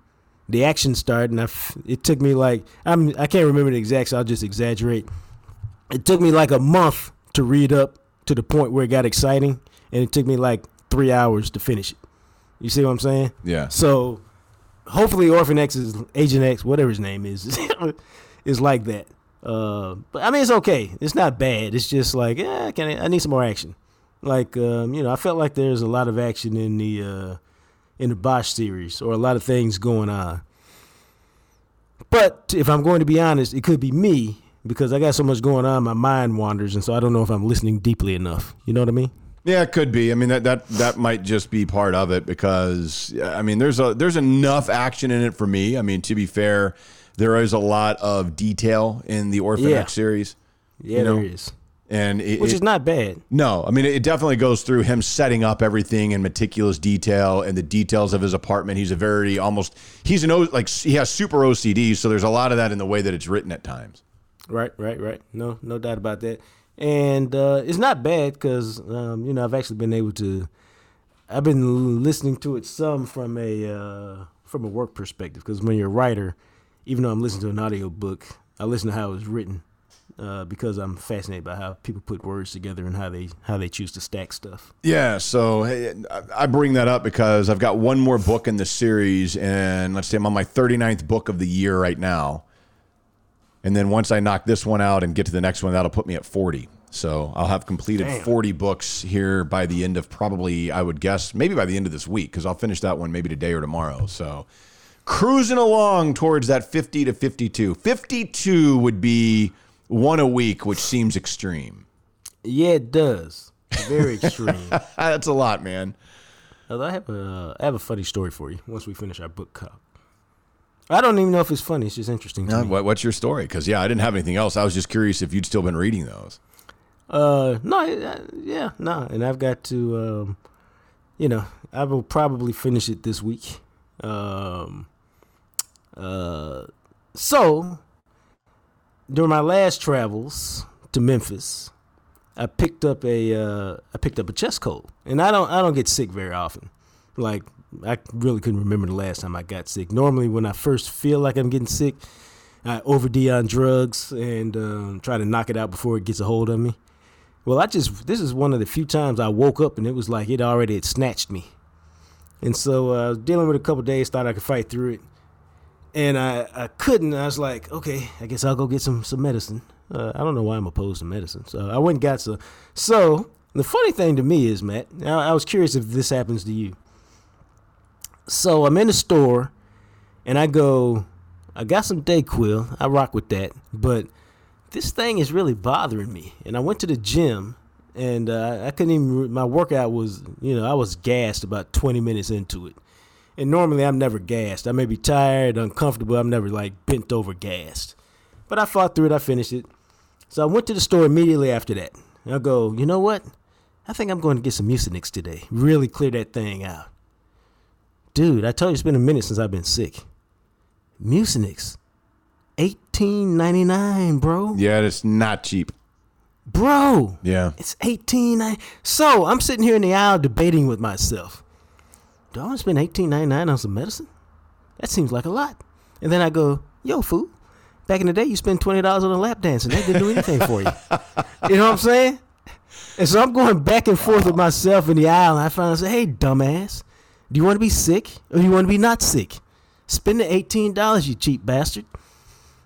the action started, and I f- it took me like I'm I can't remember the exact, so I'll just exaggerate. It took me like a month to read up to the point where it got exciting, and it took me like three hours to finish it. You see what I'm saying? Yeah. So hopefully, Orphan X is Agent X, whatever his name is, <laughs> is like that. Uh, but I mean, it's okay. It's not bad. It's just like, eh, can I, I need some more action. Like, um, you know, I felt like there's a lot of action in the uh, in the Bosch series, or a lot of things going on. But if I'm going to be honest, it could be me because I got so much going on. My mind wanders, and so I don't know if I'm listening deeply enough. You know what I mean? Yeah, it could be. I mean that that that might just be part of it because I mean there's a there's enough action in it for me. I mean to be fair, there is a lot of detail in the Orphan Yeah. X series, Yeah, You know, there is, and it, which it- is not bad. no. I mean it definitely goes through him setting up everything in meticulous detail and the details of his apartment. He's a very almost he's an O like he has super OCD, so there's a lot of that in the way that it's written at times. Right, right, right. No, no doubt about that. And uh, it's not bad because um, you know I've actually been able to. I've been listening to it some from a uh, from a work perspective because when you're a writer, even though I'm listening to an audio book, I listen to how it's written uh, because I'm fascinated by how people put words together and how they how they choose to stack stuff. Yeah, so hey, I- I bring that up because I've got one more book in the series, and let's say I'm on my 39th book of the year right now. And then once I knock this one out and get to the next one, that'll put me at 40. So I'll have completed Damn. 40 books here by the end of probably, I would guess, maybe by the end of this week, because I'll finish that one maybe today or tomorrow. So cruising along towards that 50 to 52. 52 would be one a week, which seems extreme. Yeah, it does. Very <laughs> extreme. That's a lot, man. I have a I have a funny story for you once we finish our book cup. I don't even know if it's funny. It's just interesting what, what's your story? Because yeah, I didn't have anything else. I was just curious if you'd still been reading those. Uh, no, uh, yeah, no, and I've got to, um, you know, I will probably finish it this week. Um, uh, so during my last travels to Memphis, I picked up a uh, I picked up a chest cold, and I don't I don't get sick very often. Like I really couldn't remember the last time I got sick. Normally, when I first feel like I'm getting sick, I OD on drugs and um, try to knock it out before it gets a hold of me. Well, I just this is one of the few times I woke up and it was like it already had snatched me, and so uh, I was dealing with it a couple days. Thought I could fight through it, and I I couldn't. I was like, okay, I guess I'll go get some some medicine. Uh, I don't know why I'm opposed to medicine, so I went and got some. So the funny thing to me is, Matt, I, I was curious if this happens to you. So I'm in the store, and I go, I got some Dayquil. I rock with that, but this thing is really bothering me. And I went to the gym, and uh, I couldn't even. My workout was, you know, I was gassed about 20 minutes into it. And normally I'm never gassed. I may be tired, uncomfortable. I'm never like bent over gassed. But I fought through it. I finished it. So I went to the store immediately after that. And I go, you know what? I think I'm going to get some Mucinex today. Really clear that thing out. Dude, I told you it's been a minute since I've been sick. Mucinex, eighteen ninety nine, bro. Yeah, it's not cheap. bro, Yeah. it's eighteen. So I'm sitting here in the aisle debating with myself. Do I want to spend eighteen ninety nine on some medicine? That seems like a lot. And then I go, yo, fool. Back in the day, you spend twenty dollars on a lap dance, and that didn't do anything for you. <laughs> You know what I'm saying? And so I'm going back and forth with myself in the aisle, and I finally say, "Hey, dumbass, do you want to be sick or do you want to be not sick? Spend the eighteen dollars, you cheap bastard."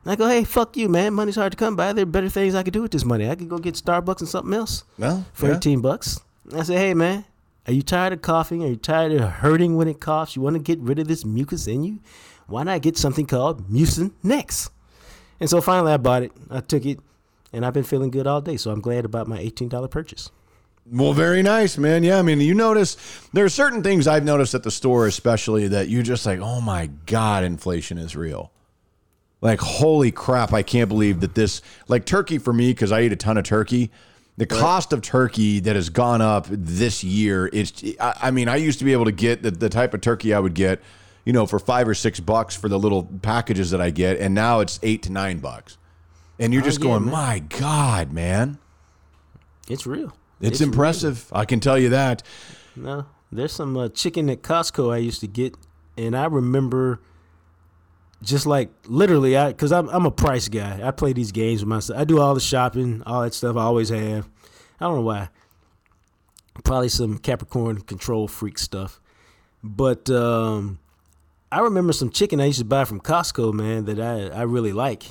And I go, "Hey, fuck you, man. Money's hard to come by. There are better things I could do with this money. I could go get Starbucks and something else Well, for yeah. eighteen bucks." I say, "Hey, man, are you tired of coughing? Are you tired of hurting when it coughs? You want to get rid of this mucus in you? Why not get something called Mucin Next?" And so finally, I bought it. I took it, and I've been feeling good all day. So I'm glad about my eighteen dollar purchase. Well, very nice, man. Yeah, I mean, you notice there are certain things I've noticed at the store, especially that you just like, oh my God, inflation is real. Like, holy crap, I can't believe that this, like turkey for me, because I eat a ton of turkey. The cost of turkey that has gone up this year, it's, I, I mean, I used to be able to get the, the type of turkey I would get, you know, for five or six bucks for the little packages that I get. And now it's eight to nine bucks. And you're Oh, just yeah, going, man. my God, man. It's real. It's, impressive. I can tell you that. No, there's some uh, chicken at Costco I used to get, and I remember just like literally, I because I'm I'm a price guy. I play these games with myself. I do all the shopping, all that stuff. I always have. I don't know why. Probably some Capricorn control freak stuff, but um, I remember some chicken I used to buy from Costco, man, that I I really like.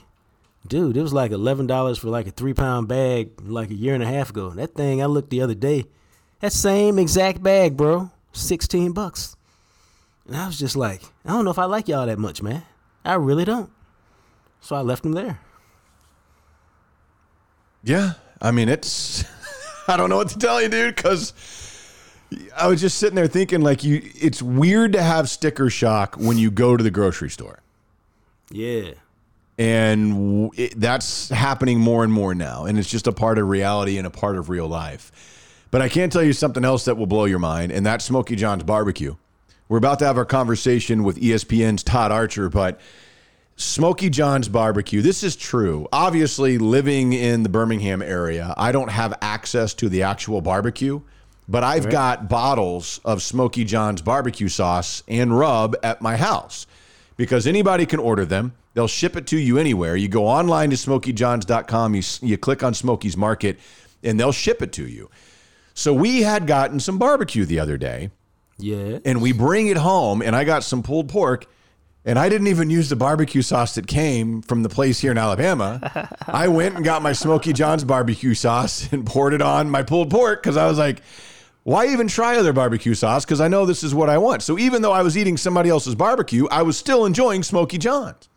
Dude, it was like eleven dollars for like a three pound bag, like a year and a half ago. That thing I looked the other day. That same exact bag, bro. 16 bucks. And I was just like, I don't know if I like y'all that much, man. I really don't. So I left them there. Yeah, I mean it's. <laughs> I don't know what to tell you, dude, because I was just sitting there thinking, like, you. It's weird to have sticker shock when you go to the grocery store, Yeah. And it, that's happening more and more now, and it's just a part of reality and a part of real life. But I can't tell you something else that will blow your mind, and that's Smoky John's barbecue. We're about to have our conversation with ESPN's Todd Archer, but Smoky John's barbecue. This is true. Obviously, living in the Birmingham area, I don't have access to the actual barbecue, but I've got bottles of Smoky John's barbecue sauce and rub at my house because anybody can order them. They'll ship it to you anywhere. You go online to smokyjohns.com, you, you click on Smoky's Market, and they'll ship it to you. So we had gotten some barbecue the other day Yeah. and we bring it home and I got some pulled pork and I didn't even use the barbecue sauce that came from the place here in Alabama. <laughs> I went and got my Smoky John's barbecue sauce <laughs> and poured it on my pulled pork because I was like, why even try other barbecue sauce? Because I know this is what I want. So even though I was eating somebody else's barbecue, I was still enjoying Smoky John's.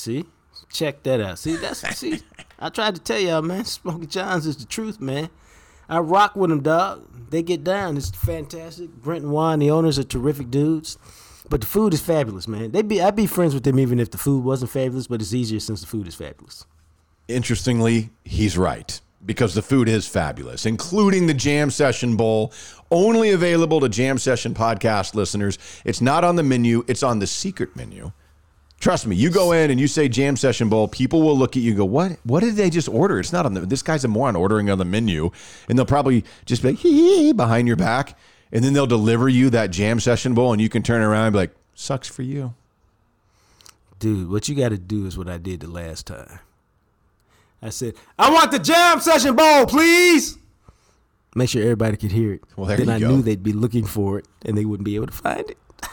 See? Check that out. See, that's <laughs> see. I tried to tell y'all, man. Smoky John's is the truth, man. I rock with them, dog. They get down. It's fantastic. Brent and Juan, the owners, are terrific dudes. But the food is fabulous, man. They be I'd be friends with them even if the food wasn't fabulous, but it's easier since the food is fabulous. Interestingly, he's right because the food is fabulous, including the Jam Session Bowl, only available to Jam Session podcast listeners. It's not on the menu, it's on the secret menu. Trust me, you go in and you say Jam Session Bowl, people will look at you and go, What what did they just order? It's not on the this guy's a moron ordering on the menu. And they'll probably just be like, hee hee, behind your back. And then they'll deliver you that Jam Session Bowl, and you can turn around and be like, Sucks for you. Dude, what you got to do is what I did the last time. I said, I want the jam session bowl, please. Make sure everybody could hear it. Well, there then I go. knew they'd be looking for it and they wouldn't be able to find it. <laughs>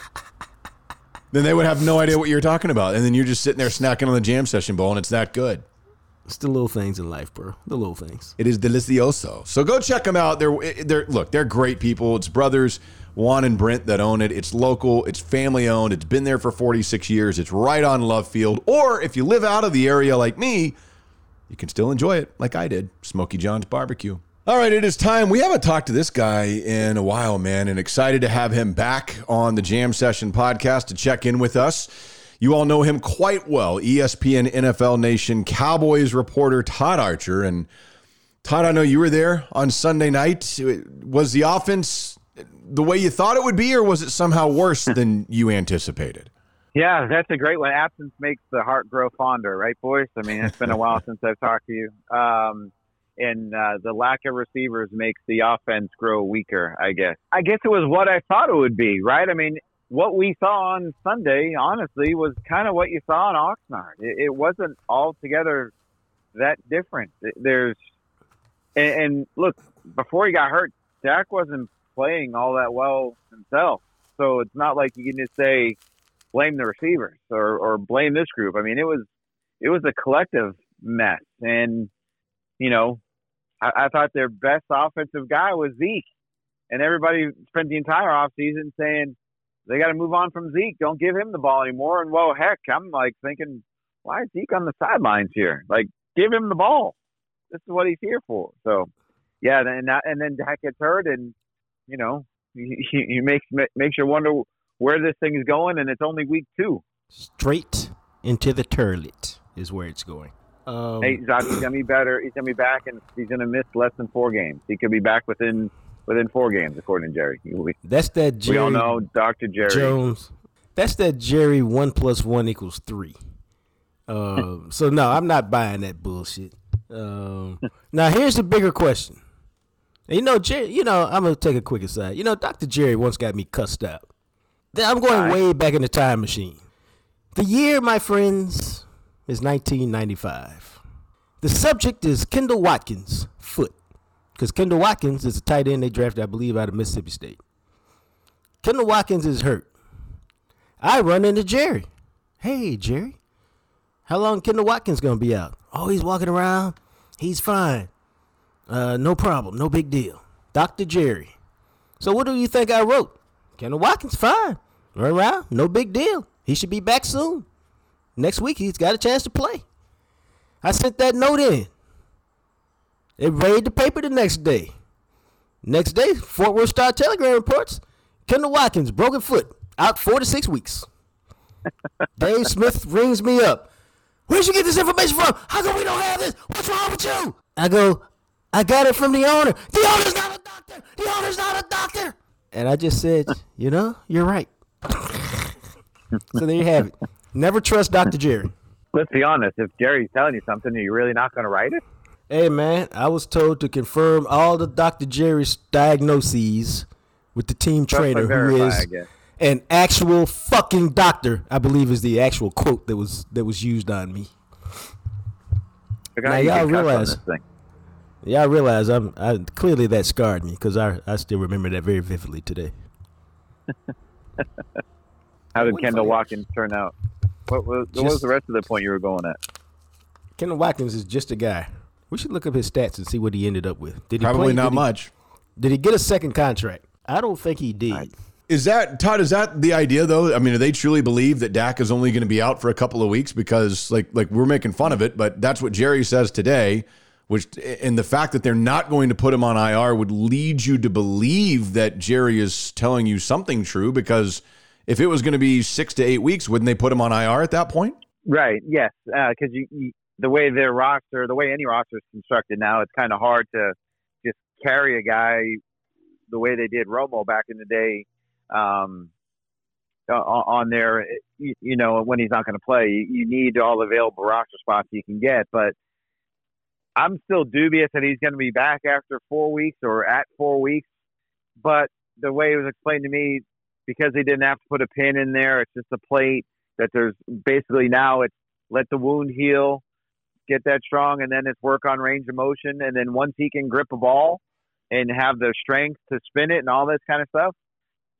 Then they would have no idea what you're talking about. And then you're just sitting there snacking on the Jam Session Bowl, and it's that good. It's the little things in life, bro. The little things. It is delicioso. So go check them out. They're they're look, they're great people. It's brothers Juan and Brent that own it. It's local. It's family owned. It's been there for 46 years. It's right on Love Field. Or if you live out of the area like me, you can still enjoy it like I did. Smoky John's Barbecue. All right, it is time. We haven't talked to this guy in a while, man, and excited to have him back on the Jam Session podcast to check in with us. You all know him quite well. ESPN NFL Nation Cowboys reporter Todd Archer. And Todd, I know you were there on Sunday night. Was the offense the way you thought it would be, or was it somehow worse <laughs> than you anticipated? Yeah, that's a great one. Absence makes the heart grow fonder, right, boys? I mean, it's been a while <laughs> since I've talked to you. Um, and uh, the lack of receivers makes the offense grow weaker. I guess. I guess it was what I thought it would be, right? I mean, what we saw on Sunday, honestly, was kind of what you saw in Oxnard. It, it wasn't altogether that different. There's and, and look, before he got hurt, Dak wasn't playing all that well himself. So it's not like you can just say blame the receivers or, or blame this group. I mean, it was it was a collective mess, and you know, I, I thought their best offensive guy was Zeke, and everybody spent the entire offseason saying they got to move on from Zeke. Don't give him the ball anymore. And well, heck, I'm like thinking, why is Zeke on the sidelines here? Like, give him the ball. This is what he's here for. So, yeah, and and then Dak gets hurt, and you know, he, he makes makes you wonder where this thing is going, and it's only week two. Straight into the turlet is where it's going. Um, hey, Zach, he's gonna be better. He's gonna be back, and he's gonna miss less than four games. He could be back within within four games, according to Jerry. We, that's that. Jerry we all know Dr. Jerry Jones. That's that Jerry one plus one equals three. Um, <laughs> so no, I'm not buying that bullshit. Um, now here's the bigger question. You know, Jerry. You know, I'm gonna take a quick aside. You know, Dr. Jerry once got me cussed out. I'm going right. way back in the time machine. The year, my friends, is 1995. The subject is Kendell Watkins' foot. Because Kendell Watkins is a tight end they drafted, I believe, out of Mississippi State. Kendell Watkins is hurt. I run into Jerry. Hey, Jerry. How long Kendell Watkins gonna be out? Oh, he's walking around. He's fine. Uh, no problem. No big deal. Dr. Jerry. So what do you think I wrote? Kendell Watkins fine. Run around. No big deal. He should be back soon. Next week he's got a chance to play. I sent that note in. It raided the paper the next day. Next day, Fort Worth Star Telegram reports Kendell Watkins, broken foot, out four to six weeks. <laughs> Dave Smith rings me up. Where'd you get this information from? How come we don't have this? What's wrong with you? I go, I got it from the owner. The owner's not a doctor. The owner's not a doctor. And I just said, you know, you're right. <laughs> so there you have it. Never trust Dr. Jerry. Let's be honest. If Jerry's telling you something, are you really not going to write it? Hey, man, I was told to confirm all the Dr. Jerry's diagnoses with the team trainer, who is an actual fucking doctor. I believe is the actual quote that was that was used on me. Now y'all realize, y'all realize I'm I, clearly that scarred me because I I still remember that very vividly today. <laughs> How did Kendell Watkins turn out? What was, just, what was the rest of the point you were going at? Kendell Watkins is just a guy. We should look up his stats and see what he ended up with. Did he probably play, not did much? He, did he get a second contract? I don't think he did. Is that Todd? Is that the idea though? I mean, do they truly believe that Dak is only going to be out for a couple of weeks? Because like like we're making fun of it, but that's what Jerry says today. Which and the fact that they're not going to put him on IR would lead you to believe that Jerry is telling you something true. Because if it was going to be six to eight weeks, wouldn't they put him on IR at that point? Right. Yes. Because uh, the way their roster, the way any roster is constructed now, it's kind of hard to just carry a guy the way they did Romo back in the day um, on there. You, you, know, when he's not going to play, you need all available roster spots you can get. But I'm still dubious that he's going to be back after four weeks or at four weeks. But the way it was explained to me, because they didn't have to put a pin in there, it's just a plate. That there's basically now it's let the wound heal, get that strong, and then it's work on range of motion. And then once he can grip a ball and have the strength to spin it and all this kind of stuff,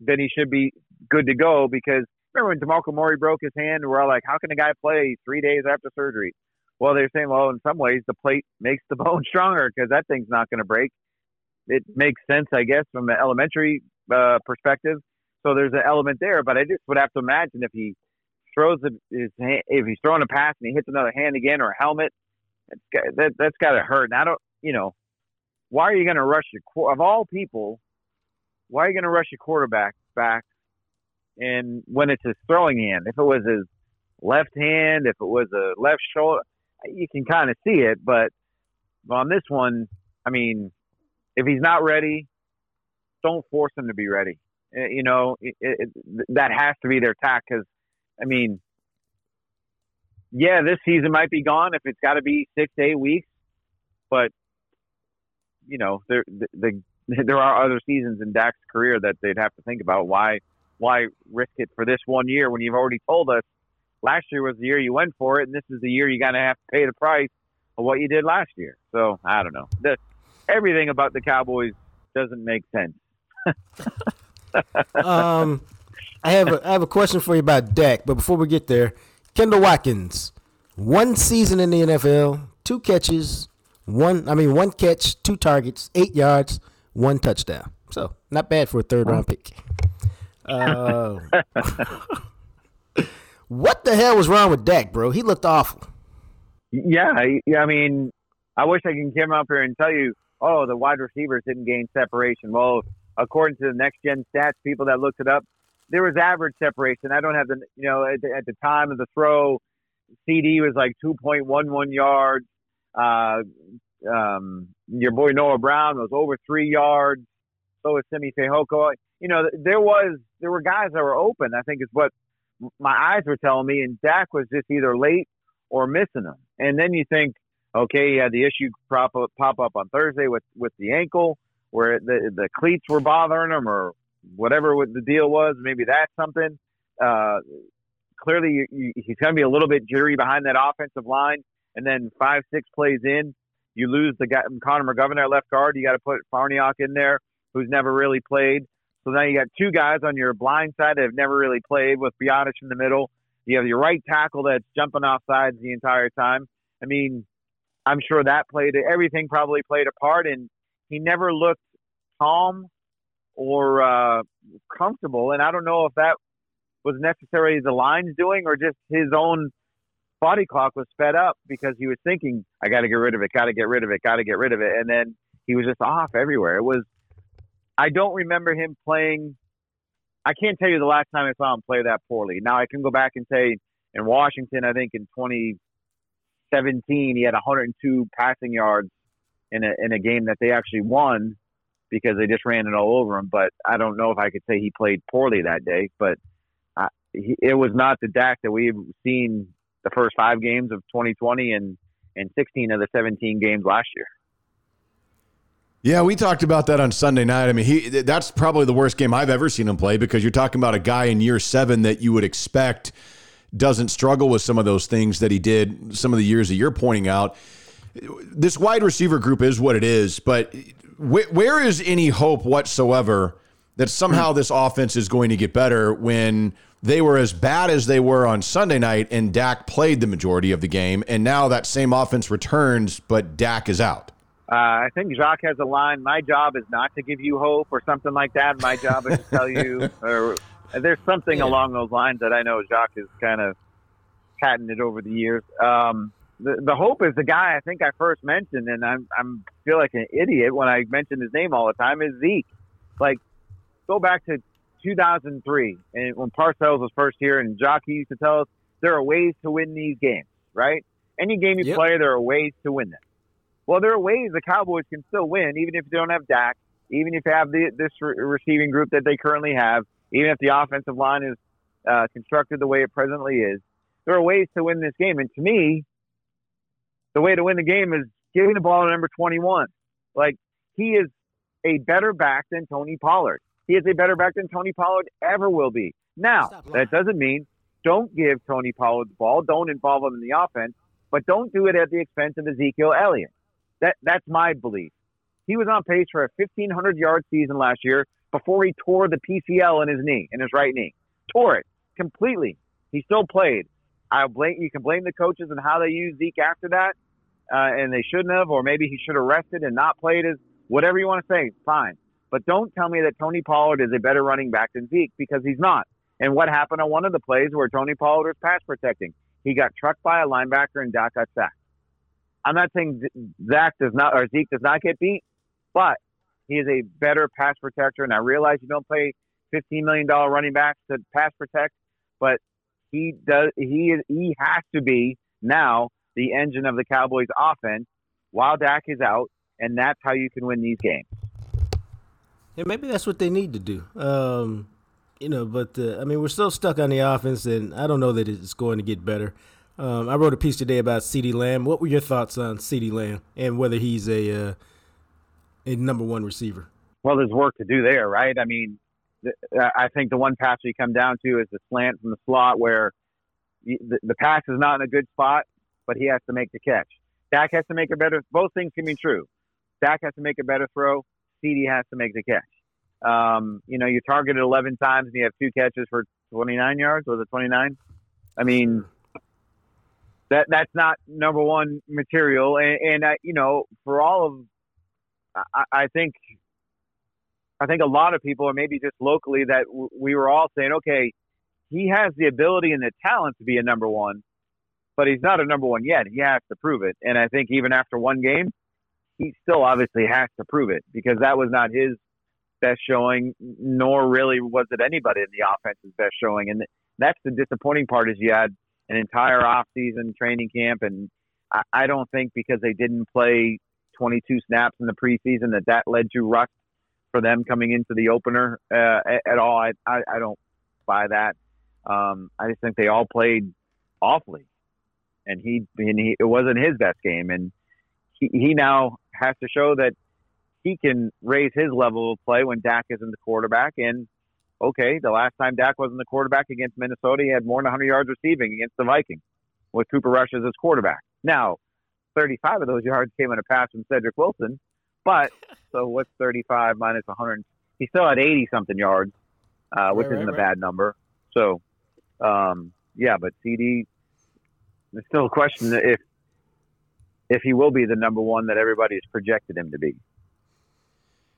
then he should be good to go. Because remember when DeMarco Murray broke his hand, we're all like, how can a guy play three days after surgery? Well, they're saying, well, in some ways, the plate makes the <laughs> bone stronger because that thing's not going to break. It makes sense, I guess, from an elementary uh, perspective. So there's an element there, but I just would have to imagine if he throws his hand, if he's throwing a pass and he hits another hand again or a helmet, that's got, that, that's got to hurt. And I don't, you know, why are you going to rush your of all people? Why are you going to rush your quarterback back? And when it's his throwing hand, if it was his left hand, if it was a left shoulder, you can kind of see it. But on this one, I mean, if he's not ready, don't force him to be ready. Eh, you know, it, it, that has to be their tack because, I mean, yeah, this season might be gone if it's got to be six to eight weeks, but you know, there the, the <laughs> there are other seasons in Dak's career that they'd have to think about. Why why risk it for this one year when you've already told us last year was the year you went for it, and this is the year you're gonna have to pay the price of what you did last year. So I don't know. The, everything about the Cowboys doesn't make sense. <laughs> um, I have a, I have a question for you about Dak, but before we get there, Kendell Watkins, one season in the NFL, two catches, one I mean one catch, two targets, eight yards, one touchdown. So not bad for a third round pick. Uh, <laughs> what the hell was wrong with Dak, bro? He looked awful. Yeah, I, I mean, I wish I can come up here and tell you, oh, the wide receivers didn't gain separation. Well, according to the next gen stats, people that looked it up, there was average separation. I don't have the, you know, at the, at the time of the throw, CeeDee was like 2.11 yards. Uh, um, your boy Noah Brown was over three yards. So was Simi Fehoko. You know, there was there were guys that were open. I think is what my eyes were telling me, and Dak was just either late or missing them. And then you think, okay, he had the issue pop up, pop up on Thursday with with the ankle, where the the cleats were bothering him, or whatever the deal was. Maybe that's something. Uh, clearly, he's going to be a little bit jittery behind that offensive line. And then five, six plays in, you lose the guy, Connor McGovern at left guard. You got to put Farniok in there, who's never really played. So now you got two guys on your blind side that have never really played with Biadasz in the middle. You have your right tackle that's jumping off sides the entire time. I mean, I'm sure that played everything probably played a part, and he never looked calm or uh, comfortable. And I don't know if that was necessarily the lines doing or just his own body clock was sped up because he was thinking, I got to get rid of it, got to get rid of it, got to get rid of it. And then he was just off everywhere. It was, I don't remember him playing. I can't tell you the last time I saw him play that poorly. Now I can go back and say in Washington, I think in 2017, he had 102 passing yards in a, in a game that they actually won because they just ran it all over him. But I don't know if I could say he played poorly that day. But I, he, it was not the Dak that we've seen the first five games of 2020 and and 16 of the 17 games last year. Yeah, we talked about that on Sunday night. I mean, he that's probably the worst game I've ever seen him play because you're talking about a guy in year 7 that you would expect doesn't struggle with some of those things that he did some of the years that you're pointing out. This wide receiver group is what it is, but where is any hope whatsoever that somehow this offense is going to get better when they were as bad as they were on Sunday night and Dak played the majority of the game, and now that same offense returns, but Dak is out? Uh, I think Jacques has a line. My job is not to give you hope or something like that. My job is to tell you, <laughs> or there's something along those lines that I know Jacques has kind of patented over the years. Um, the, the hope is the guy I think I first mentioned, and I'm I'm feel like an idiot when I mention his name all the time. Is Zeke? Like, go back to 2003, and when Parcells was first here, and Jockey used to tell us there are ways to win these games, right? Any game you yep. play, there are ways to win them. Well, there are ways the Cowboys can still win, even if they don't have Dak, even if they have the, this re- receiving group that they currently have, even if the offensive line is uh, constructed the way it presently is. There are ways to win this game, and to me, the way to win the game is giving the ball to number 21. Like he is a better back than Tony Pollard. He is a better back than Tony Pollard ever will be. Now, that doesn't mean don't give Tony Pollard the ball, don't involve him in the offense, but don't do it at the expense of Ezekiel Elliott. That that's my belief. He was on pace for a 1500 yard season last year before he tore the PCL in his knee, in his right knee. Tore it completely. He still played. I blame you can blame the coaches and how they used Zeke after that, uh, and they shouldn't have, or maybe he should have rested and not played as whatever you want to say. Fine, but don't tell me that Tony Pollard is a better running back than Zeke because he's not. And what happened on one of the plays where Tony Pollard was pass protecting? He got trucked by a linebacker and Dak got sacked. I'm not saying Zach does not or Zeke does not get beat, but he is a better pass protector. And I realize you don't pay $15 million running backs to pass protect, but he does. He is. He has to be now the engine of the Cowboys' offense while Dak is out, and that's how you can win these games. Yeah, maybe that's what they need to do. Um, you know, but uh, I mean, we're still stuck on the offense, and I don't know that it's going to get better. Um, I wrote a piece today about CeeDee Lamb. What were your thoughts on CeeDee Lamb and whether he's a uh, a number one receiver? Well, there's work to do there, right? I mean, I think the one pass we come down to is the slant from the slot where the, the pass is not in a good spot, but he has to make the catch. Dak has to make a better. Both things can be true. Dak has to make a better throw. CeeDee has to make the catch. Um, you know, you targeted 11 times and you have two catches for 29 yards. Was it 29? I mean, that that's not number one material. And, and I, you know, for all of, I, I think, I think a lot of people, or maybe just locally, that w- we were all saying, okay, he has the ability and the talent to be a number one, but he's not a number one yet. He has to prove it. And I think even after one game, he still obviously has to prove it because that was not his best showing, nor really was it anybody in the offense's best showing. And that's the disappointing part is you had an entire off-season training camp, and I, I don't think because they didn't play 22 snaps in the preseason that that led to rust for them coming into the opener uh, at all. I, I, I don't buy that. Um, I just think they all played awfully, and he and he it wasn't his best game, and he, he now has to show that he can raise his level of play when Dak isn't the quarterback. And okay, the last time Dak wasn't the quarterback against Minnesota, he had more than 100 yards receiving against the Vikings with Cooper Rush as his quarterback. Now, 35 of those yards came on a pass from Cedric Wilson, but <laughs> so what's 35 minus 100? He still had 80 something yards, uh, which right, isn't right, a bad number. So, um, yeah, but CeeDee, there's still a question if if he will be the number one that everybody has projected him to be.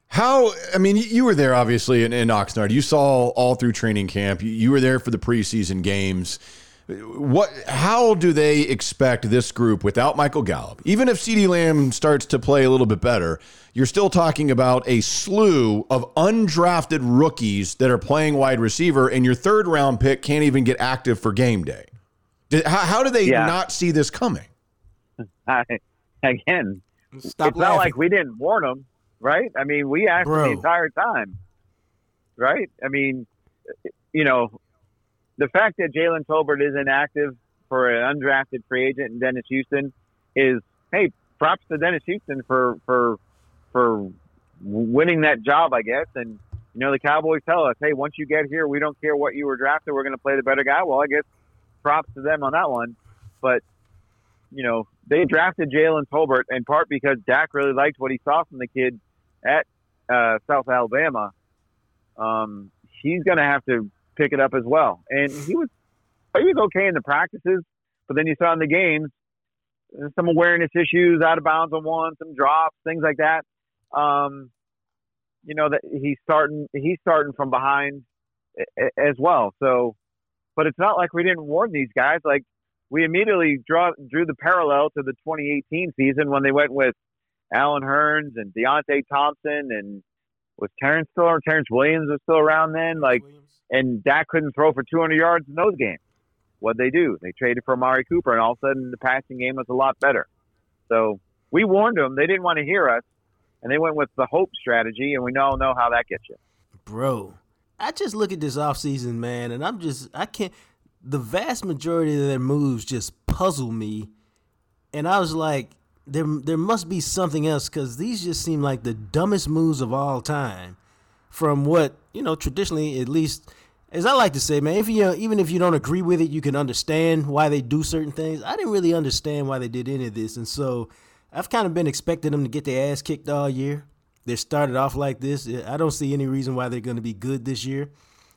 How, I mean, you were there obviously in, in Oxnard. You saw all through training camp. You were there for the preseason games. What, how do they expect this group without Michael Gallup? Even if CeeDee Lamb starts to play a little bit better, you're still talking about a slew of undrafted rookies that are playing wide receiver, and your third round pick can't even get active for game day. How, how do they yeah. not see this coming? <laughs> I, again, Stop it's laughing. not like we didn't warn them right? I mean, we asked Bro. the entire time, right? I mean, you know, the fact that Jalen Tolbert is inactive for an undrafted free agent in Dennis Houston is, hey, props to Dennis Houston for for for winning that job, I guess. And you know, the Cowboys tell us, hey, once you get here, we don't care what you were drafted, we're going to play the better guy. Well, I guess props to them on that one. But you know, they drafted Jalen Tolbert in part because Dak really liked what he saw from the kid at uh, South Alabama, um, he's going to have to pick it up as well. And he was he was okay in the practices, but then you saw in the games some awareness issues, out of bounds on one, some drops, things like that. Um, you know that he's starting he's starting from behind as well. So, but it's not like we didn't warn these guys. Like we immediately draw drew the parallel to the 2018 season when they went with Allen Hurns and Deonte Thompson and was Terrence still or Terrance Williams was still around then? Like, and Dak couldn't throw for 200 yards in those games. What they do? They traded for Amari Cooper, and all of a sudden the passing game was a lot better. So we warned them; they didn't want to hear us, and they went with the hope strategy, and we all know how that gets you. Bro, I just look at this offseason, man, and I'm just I can't. The vast majority of their moves just puzzle me, and I was like, there there must be something else because these just seem like the dumbest moves of all time. From what you know, traditionally, at least, as I like to say, man, if you even if you don't agree with it, you can understand why they do certain things. I didn't really understand why they did any of this, and so I've kind of been expecting them to get their ass kicked all year. They started off like this. I don't see any reason why they're going to be good this year.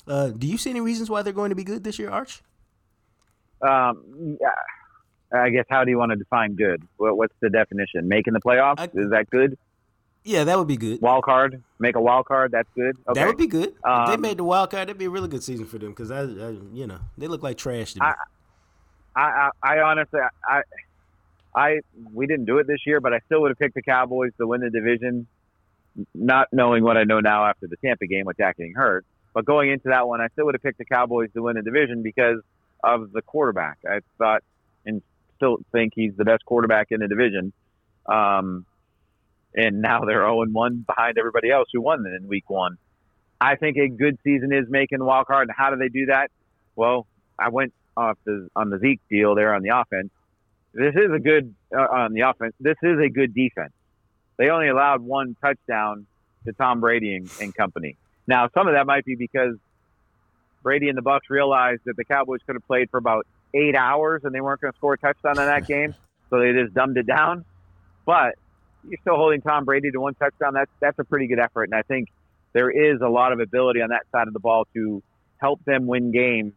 Uh, do you see any reasons why they're going to be good this year, Arch? Um, yeah I guess how do you want to define good? what's the definition? Making the playoffs I, is that good? Yeah, that would be good. Wild card, make a wild card. That's good. Okay. That would be good. Um, if they um, made the wild card, that'd be a really good season for them because I, I, you know, they look like trash to me. I, I, I honestly, I, I, we didn't do it this year, but I still would have picked the Cowboys to win the division, not knowing what I know now after the Tampa game with Dak getting hurt. But going into that one, I still would have picked the Cowboys to win the division because of the quarterback. I thought, and still think he's the best quarterback in the division. Um, and now they're 0 1 behind everybody else who won in week one. I think a good season is making the wild card. And how do they do that? Well, I went off the, on the Zeke deal there on the offense. This is a good uh, on the offense. This is a good defense. They only allowed one touchdown to Tom Brady and, and company. Now, some of that might be because Brady and the Bucs realized that the Cowboys could have played for about eight hours and they weren't going to score a touchdown in that game, so they just dumbed it down. But you're still holding Tom Brady to one touchdown. That's that's a pretty good effort, and I think there is a lot of ability on that side of the ball to help them win games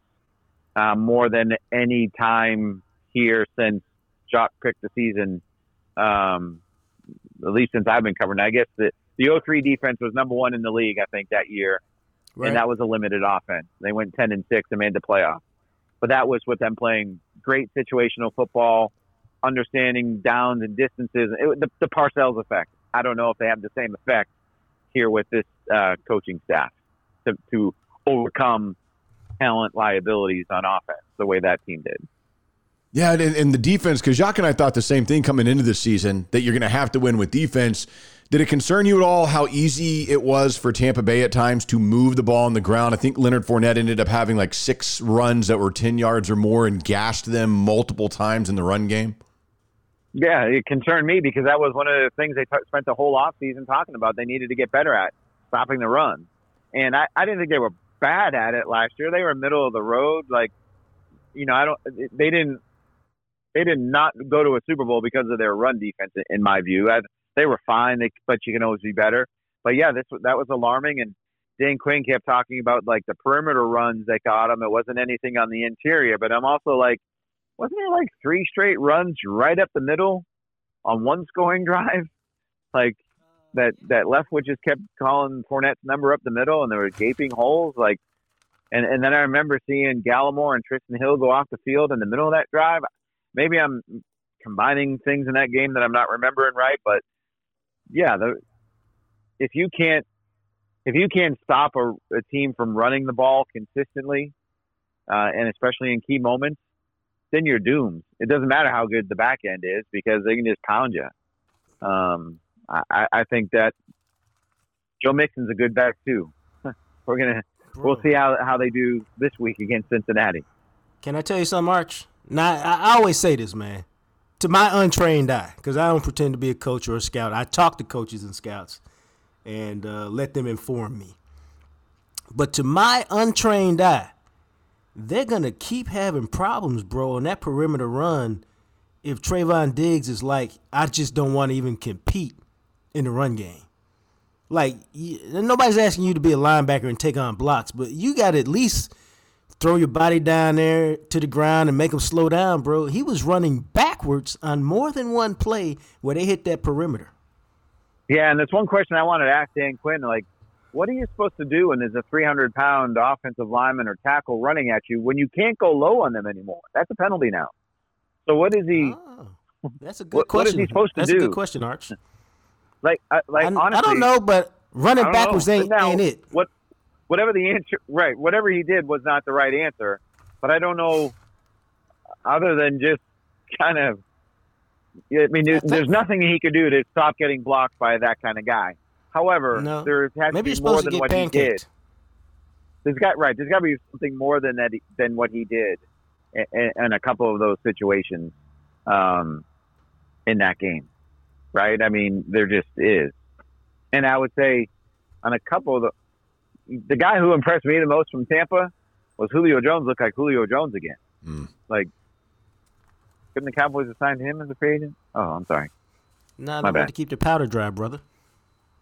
uh, more than any time here since Jock picked the season. Um, at least since I've been covering. I guess the the 03 defense was number one in the league, I think, that year, Right. and that was a limited offense. They went 10 and six and made the playoffs, but that was with them playing great situational football, understanding downs and distances. It, the, the Parcells effect. I don't know if they have the same effect here with this uh, coaching staff to, to overcome talent liabilities on offense the way that team did. Yeah, and, and the defense, because Jacques and I thought the same thing coming into the season that you're going to have to win with defense. Did it concern you at all how easy it was for Tampa Bay at times to move the ball on the ground? I think Leonard Fournette ended up having like six runs that were 10 yards or more and gashed them multiple times in the run game. Yeah, it concerned me because that was one of the things they t- spent the whole offseason talking about. They needed to get better at stopping the run. And I, I didn't think they were bad at it last year. They were middle of the road. Like, you know, I don't, they didn't, they did not go to a Super Bowl because of their run defense, in my view. I, they were fine, they, but you can always be better. But yeah, this that was alarming. And Dan Quinn kept talking about like the perimeter runs that got him. It wasn't anything on the interior, but I'm also like, wasn't there like three straight runs right up the middle on one scoring drive? <laughs> Like that that Leftwich just kept calling Fournette's number up the middle, and there were gaping holes. Like, and and then I remember seeing Gallimore and Trysten Hill go off the field in the middle of that drive. Maybe I'm combining things in that game that I'm not remembering right, but yeah, the if you can't if you can't stop a, a team from running the ball consistently, uh, and especially in key moments, then you're doomed. It doesn't matter how good the back end is because they can just pound you. Um, I, I think that Joe Mixon's a good back too. <laughs> We're gonna we'll see how how they do this week against Cincinnati. Can I tell you something, Arch? Now, I, always say this, man, to my untrained eye, because I don't pretend to be a coach or a scout. I talk to coaches and scouts and uh, let them inform me. But to my untrained eye, they're gonna keep having problems, bro, on that perimeter run. If Trevon Diggs is like, I just don't want to even compete in the run game. Like nobody's asking you to be a linebacker and take on blocks, but you got at least throw your body down there to the ground and make them slow down, bro. He was running backwards on more than one play where they hit that perimeter. Yeah, and that's one question I wanted to ask Dan Quinn. Like, what are you supposed to do when there's a 300 pound offensive lineman or tackle running at you when you can't go low on them anymore? That's a penalty now. So what is he? Oh, that's a <laughs> good What- what is question. he supposed to that's a good question, Arch. Like, I, like I, honestly, I don't know, but running don't know. backwards ain't, now, ain't it. What, whatever the answer, right? Whatever he did was not the right answer. But I don't know, other than just kind of. I mean, there's, there's nothing he could do to stop getting blocked by that kind of guy. However, No. there has Maybe to be more than what he did. pancaked. There's got right. There's got to be something more than that than what he did in, in a couple of those situations um, in that game, right? I mean, there just is, and I would say on a couple of the the guy who impressed me the most from Tampa was Julio Jones. Looked like Julio Jones again. Mm. Like, couldn't the Cowboys have signed him as a free agent? Oh, I'm sorry. Nah, My they bad. want to keep the powder dry, brother.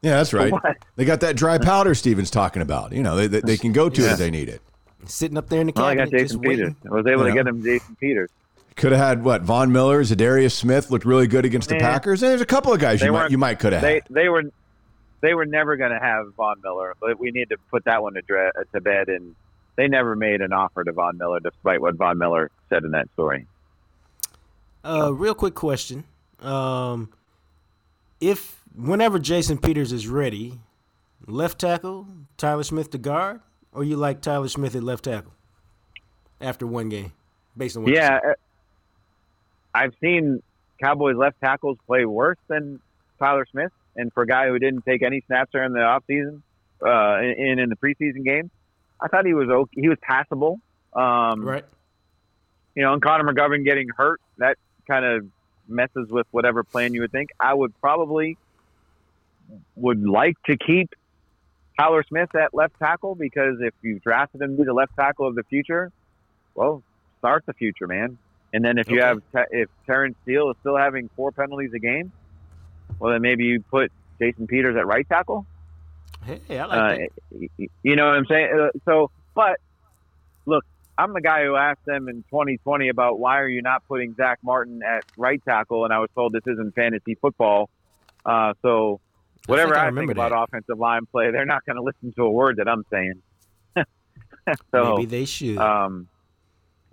Yeah, that's right. what? They got that dry powder Stephen's talking about. You know, they, they, they can go to it if they need it. Sitting up there in the Well, I cabinet, got just Jason Peters. I was able Yeah. to get him Jason Peters. Could have had what Von Miller, Za'Darius Smith looked really good against the Packers. And there's a couple of guys They you might you might could have they had. they were they were never going to have Von Miller, but we need to put that one to, dre- to bed. And they never made an offer to Von Miller, despite what Von Miller said in that story. Uh, real quick question. Um, if whenever Jason Peters is ready, left tackle Tyler Smith to guard, or you like Tyler Smith at left tackle after one game, based on what Yeah, uh, I've seen Cowboys left tackles play worse than Tyler Smith, and for a guy who didn't take any snaps during the offseason uh, and in the preseason game, I thought he was okay. He was passable. Um, right. you know, and Connor McGovern getting hurt, that kind of messes with whatever plan you would think. I would probably would like to keep Tyler Smith at left tackle because if you drafted him to be the left tackle of the future, well, start the future, man. And then if you have if Terence Steele is still having four penalties a game, well then maybe you put Jason Peters at right tackle. Hey, I like Uh, that. y- y- you know what I'm saying? Uh, so, but look, I'm the guy who asked them in 2020 about why are you not putting Zack Martin at right tackle, and I was told this isn't fantasy football. Uh, so, whatever think I I, think about offensive line play, they're not going to listen to a word that I'm saying. <laughs> so, Maybe they should. um,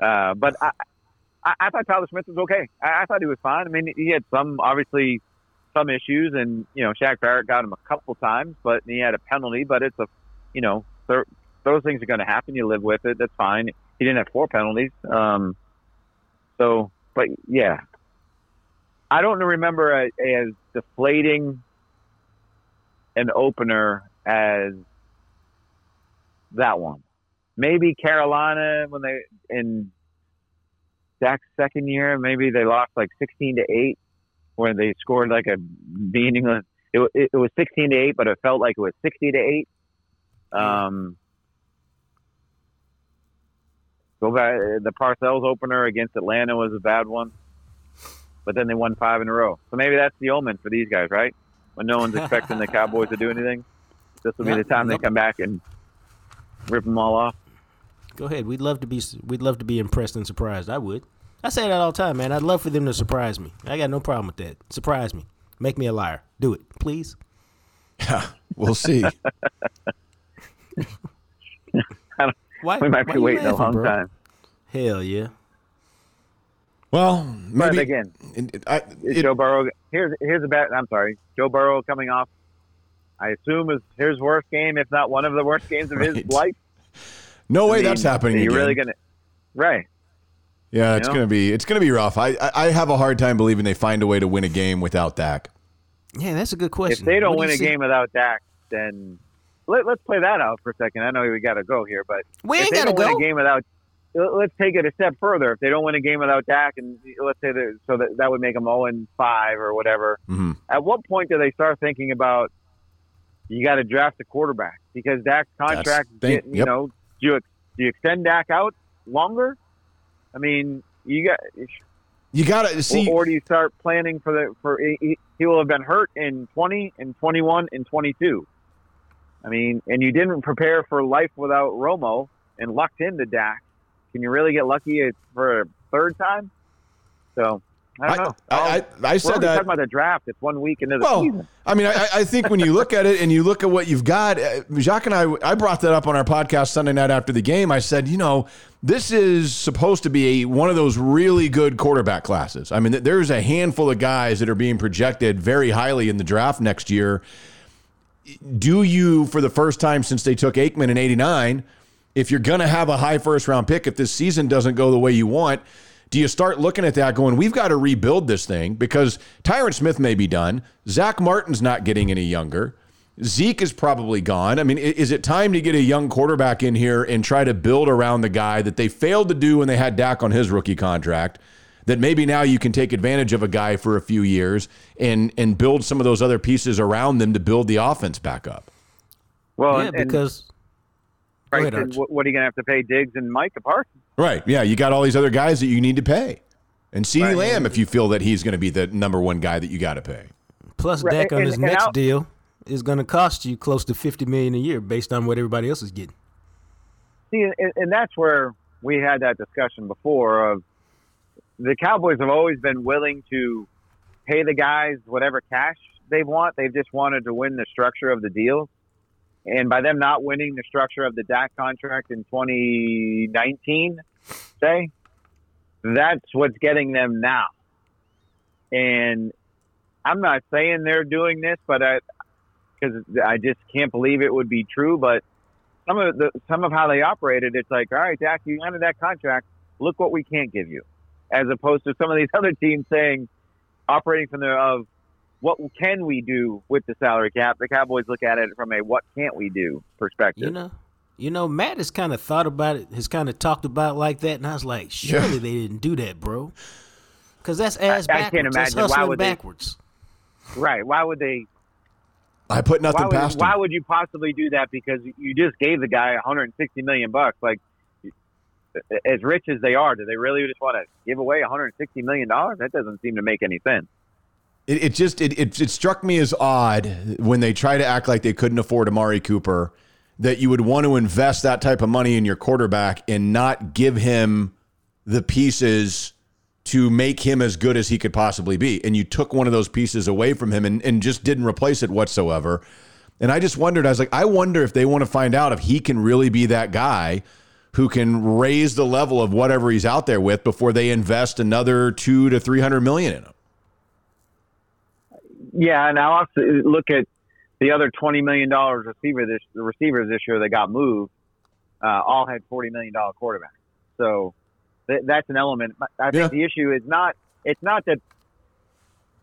uh, but I, I, I thought Tyler Smith was okay. I, I thought he was fine. I mean, he had some obviously some issues, and you know, Shaq Barrett got him a couple times, but he had a penalty. But it's a, you know, those things are going to happen. You live with it. That's fine. He didn't have four penalties. Um, so, but yeah, I don't remember as deflating an opener as that one. Maybe Carolina when they in Dak's second year, maybe they lost like sixteen to eight, where they scored like a meaningless. It, it, it was sixteen to eight, but it felt like it was sixty to eight. Um, go back. The Parcells opener against Atlanta was a bad one, but then they won five in a row. So maybe that's the omen for these guys, right? When no one's expecting the Cowboys to do anything, this will be the time they come back and rip them all off. Go ahead. We'd love to be. We'd love to be impressed and surprised. I would. I say that all the time, man. I'd love for them to surprise me. I got no problem with that. Surprise me. Make me a liar. Do it, please. Yeah, We'll see. <laughs> Why? We might why be you waiting a long bro? time. Hell yeah. well, But again, it- it- I- it- Joe Burrow. Here's here's a bet. I'm sorry, Joe Burrow coming off. I assume is his worst game, if not one of the worst games of his life. no way I mean, that's happening. You again. really gonna? Right. Yeah, it's know? gonna be it's gonna be rough. I, I I have a hard time believing they find a way to win a game without Dak. Yeah, that's a good question. If they don't What win you a see- game without Dak, then let, let's play that out for a second. I know we got to go here, but we if ain't they gotta don't win go. a game without, let's take it a step further. If they don't win a game without Dak, and let's say that, so that that would make them 0 and 5 or whatever. Mhm. At what point do they start thinking about you got to draft a quarterback because Dak's contract? the thing. Get, you Yep. know, do you do you extend Dak out longer? I mean, you got. You gotta see. or, do you start planning for the for he, he will have been hurt in 20 and 21 and 22 i mean and you didn't prepare for life without romo and lucked into dak can you really get lucky for a third time so i don't know I, I, I said that. talking about the draft it's one week into the Well, season I mean, I, I think when you look at it and you look at what you've got, uh, Jacques and I, I brought that up on our podcast Sunday night after the game. I said, you know, this is supposed to be a, one of those really good quarterback classes. I mean, there's a handful of guys that are being projected very highly in the draft next year. Do you, for the first time since they took Aikman in 89, if you're going to have a high first round pick, if this season doesn't go the way you want, do you start looking at that going, we've got to rebuild this thing because Tyron Smith may be done. Zack Martin's not getting any younger. Zeke is probably gone. I mean, is it time to get a young quarterback in here and try to build around the guy that they failed to do when they had Dak on his rookie contract? That maybe now you can take advantage of a guy for a few years and and build some of those other pieces around them to build the offense back up. well yeah, and, and, because Go right, ahead, what, what are you going to have to pay diggs and micah parsons Right. Yeah. You got all these other guys that you need to pay. And CeeDee Right. Lamb, if you feel that he's going to be the number one guy that you got to pay. plus Right, Dak on his and next how- deal is going to cost you close to fifty million a year based on what everybody else is getting. See, and, and that's where we had that discussion before of the Cowboys have always been willing to pay the guys whatever cash they want. They've just wanted to win the structure of the deal. And by them not winning the structure of the Dak contract in 2019, say, that's what's getting them now. And I'm not saying they're doing this, but I, because I just can't believe it would be true. But some of the some of how they operated, it's like, all right, Dak, you ended that contract. Look what we can't give you, as opposed to some of these <laughs> other teams saying, operating from the of what can we do with the salary cap. The Cowboys look at it from a what can't we do perspective. You know, you know, Matt has kind of thought about it, has kind of talked about it like that, and I was like, surely they didn't do that, bro. Because that's ass I backwards. can't That's. Why hustling would they- backwards. Right? Why would they? I put nothing why would, past why would you possibly do that? Because you just gave the guy 160 million bucks. Like, as rich as they are, do they really just want to give away 160 million dollars? That doesn't seem to make any sense. It, it just it, it it struck me as odd when they try to act like they couldn't afford Amari Cooper that you would want to invest that type of money in your quarterback and not give him the pieces to make him as good as he could possibly be. And you took one of those pieces away from him and, and just didn't replace it whatsoever. And I just wondered, I was like, I wonder if they want to find out if he can really be that guy who can raise the level of whatever he's out there with before they invest another two to three hundred million in him. Yeah, and I also look at the other 20 million dollars receiver this the receivers this year that got moved. Uh, all had 40 million dollar quarterbacks. So th- that's an element. I think Yeah. the issue is not it's not that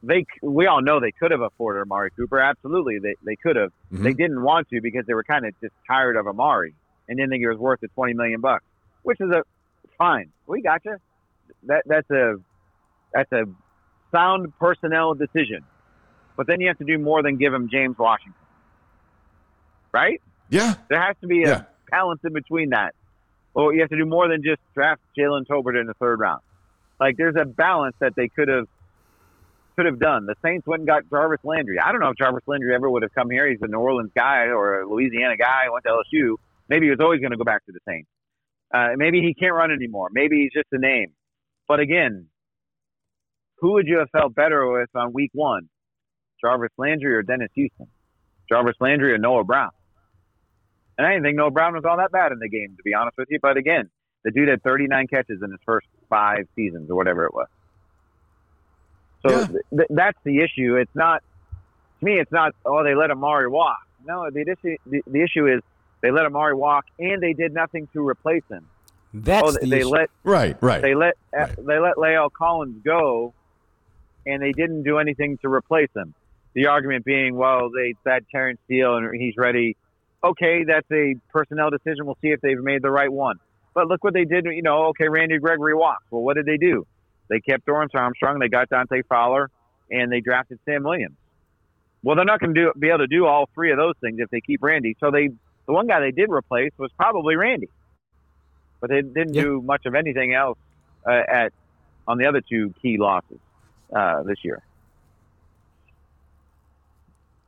they we all know they could have afforded Amari Cooper. Absolutely, they they could have. Mhm. They didn't want to because they were kind of just tired of Amari and didn't think it was worth the 20 million bucks, which is a fine. We got you. That that's a that's a sound personnel decision. But then you have to do more than give him James Washington, right? Yeah. There has to be a Yeah. balance in between that. Well, you have to do more than just draft Jalen Tolbert in the third round. Like there's a balance that they could have could have done. The Saints went and got Jarvis Landry. I don't know if Jarvis Landry ever would have come here. He's a New Orleans guy or a Louisiana guy. Went to LSU. Maybe he was always going to go back to the Saints. Uh, maybe he can't run anymore. Maybe he's just a name. But again, who would you have felt better with on week one? Jarvis Landry or Dennis Houston? Jarvis Landry or Noah Brown? And I didn't think Noah Brown was all that bad in the game, to be honest with you. But again, the dude had 39 catches in his first five seasons or whatever it was. So Yeah. th- th- that's the issue. It's not, to me, it's not, oh, they let Amari walk. No, the issue, the, the issue is they let Amari walk and they did nothing to replace him. That's oh, the they issue. let Right, right. they let Right. they let La'el Collins go, and they didn't do anything to replace him. The argument being, well, they said Terence Steele and he's ready. Okay, that's a personnel decision. We'll see if they've made the right one. But look what they did. You know, okay, Randy Gregory walks. Well, what did they do? They kept Dorance Armstrong. They got Dante Fowler, and they drafted Sam Williams. Well, they're not going to be able to do all three of those things if they keep Randy. So they the one guy they did replace was probably Randy, but they didn't Yeah. do much of anything else uh, at on the other two key losses uh, this year.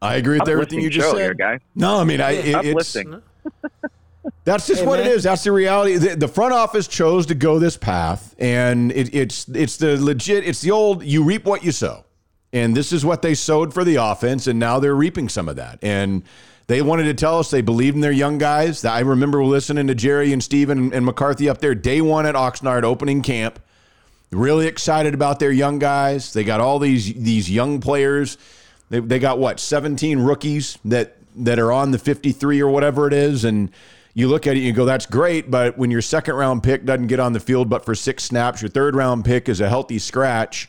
I agree with everything you just show said. here, guys. No, I mean, I, it, it's, Uplifting. <laughs> That's just Hey, what it man. is. That's the reality. The, the front office chose to go this path, and it, it's it's the legit. It's the old you reap what you sow, and this is what they sowed for the offense, and now they're reaping some of that. And they wanted to tell us they believed in their young guys. I remember listening to Jerry and Stephen and McCarthy up there day one at Oxnard opening camp. Really excited about their young guys. They got all these these young players. They, they got what 17 rookies that that are on the 53 or whatever it is, and you look at it and you go, that's great. But when your second round pick doesn't get on the field but for six snaps, your third round pick is a healthy scratch.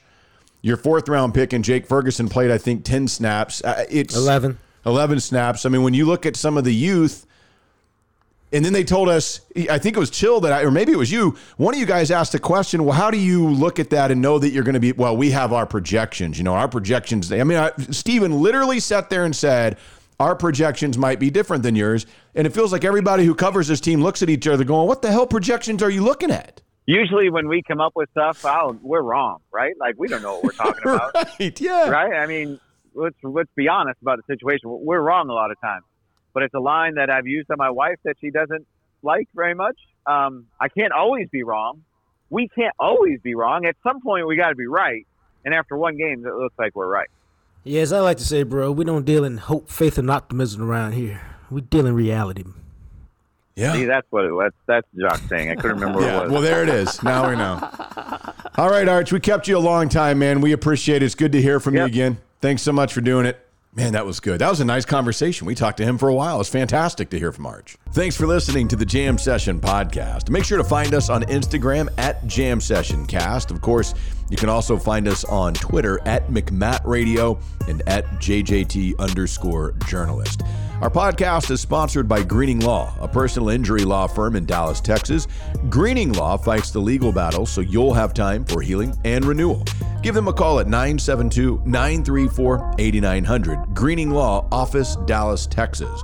Your fourth round pick and Jake Ferguson played, I think, 10 snaps. Uh, it's 11. 11 snaps. I mean, when you look at some of the youth, and then they told us, I think it was Chill that I, or maybe it was you, one of you guys asked a question, well, how do you look at that and know that you're going to be, well, we have our projections, you know, our projections. I mean, I, Stephen literally sat there and said, our projections might be different than yours. And it feels like everybody who covers this team looks at each other going, what the hell projections are you looking at? Usually, when we come up with stuff, I'll, we're wrong, right? Like we don't know what we're talking <laughs> about, right. Yeah. right? I mean, let's let's be honest about the situation. We're wrong a lot of times, but it's a line that I've used on my wife that she doesn't like very much. Um, I can't always be wrong. We can't always be wrong. At some point, we got to be right. And after one game, it looks like we're right. Yeah, as I like to say, bro, we don't deal in hope, faith, and optimism around here. We deal in reality. Yeah. See, that's what it, that's that's Jacques saying. I couldn't remember what Yeah, it was. well, there it is. Now we know. <laughs> All right, Arch, we kept you a long time, man. We appreciate it. It's good to hear from you again. Thanks so much for doing it. Man, that was good. That was a nice conversation. We talked to him for a while. It's fantastic to hear from Arch. Thanks for listening to the Jam Session podcast. Make sure to find us on Instagram at Jam Session Cast. Of course, you can also find us on Twitter at McMatt Radio and at JJT underscore journalist. Our podcast is sponsored by Greening Law, a personal injury law firm in Dallas, Texas. Greening Law fights the legal battle so you'll have time for healing and renewal. Give them a call at 972 934 8900. Greening Law Office, Dallas, Texas.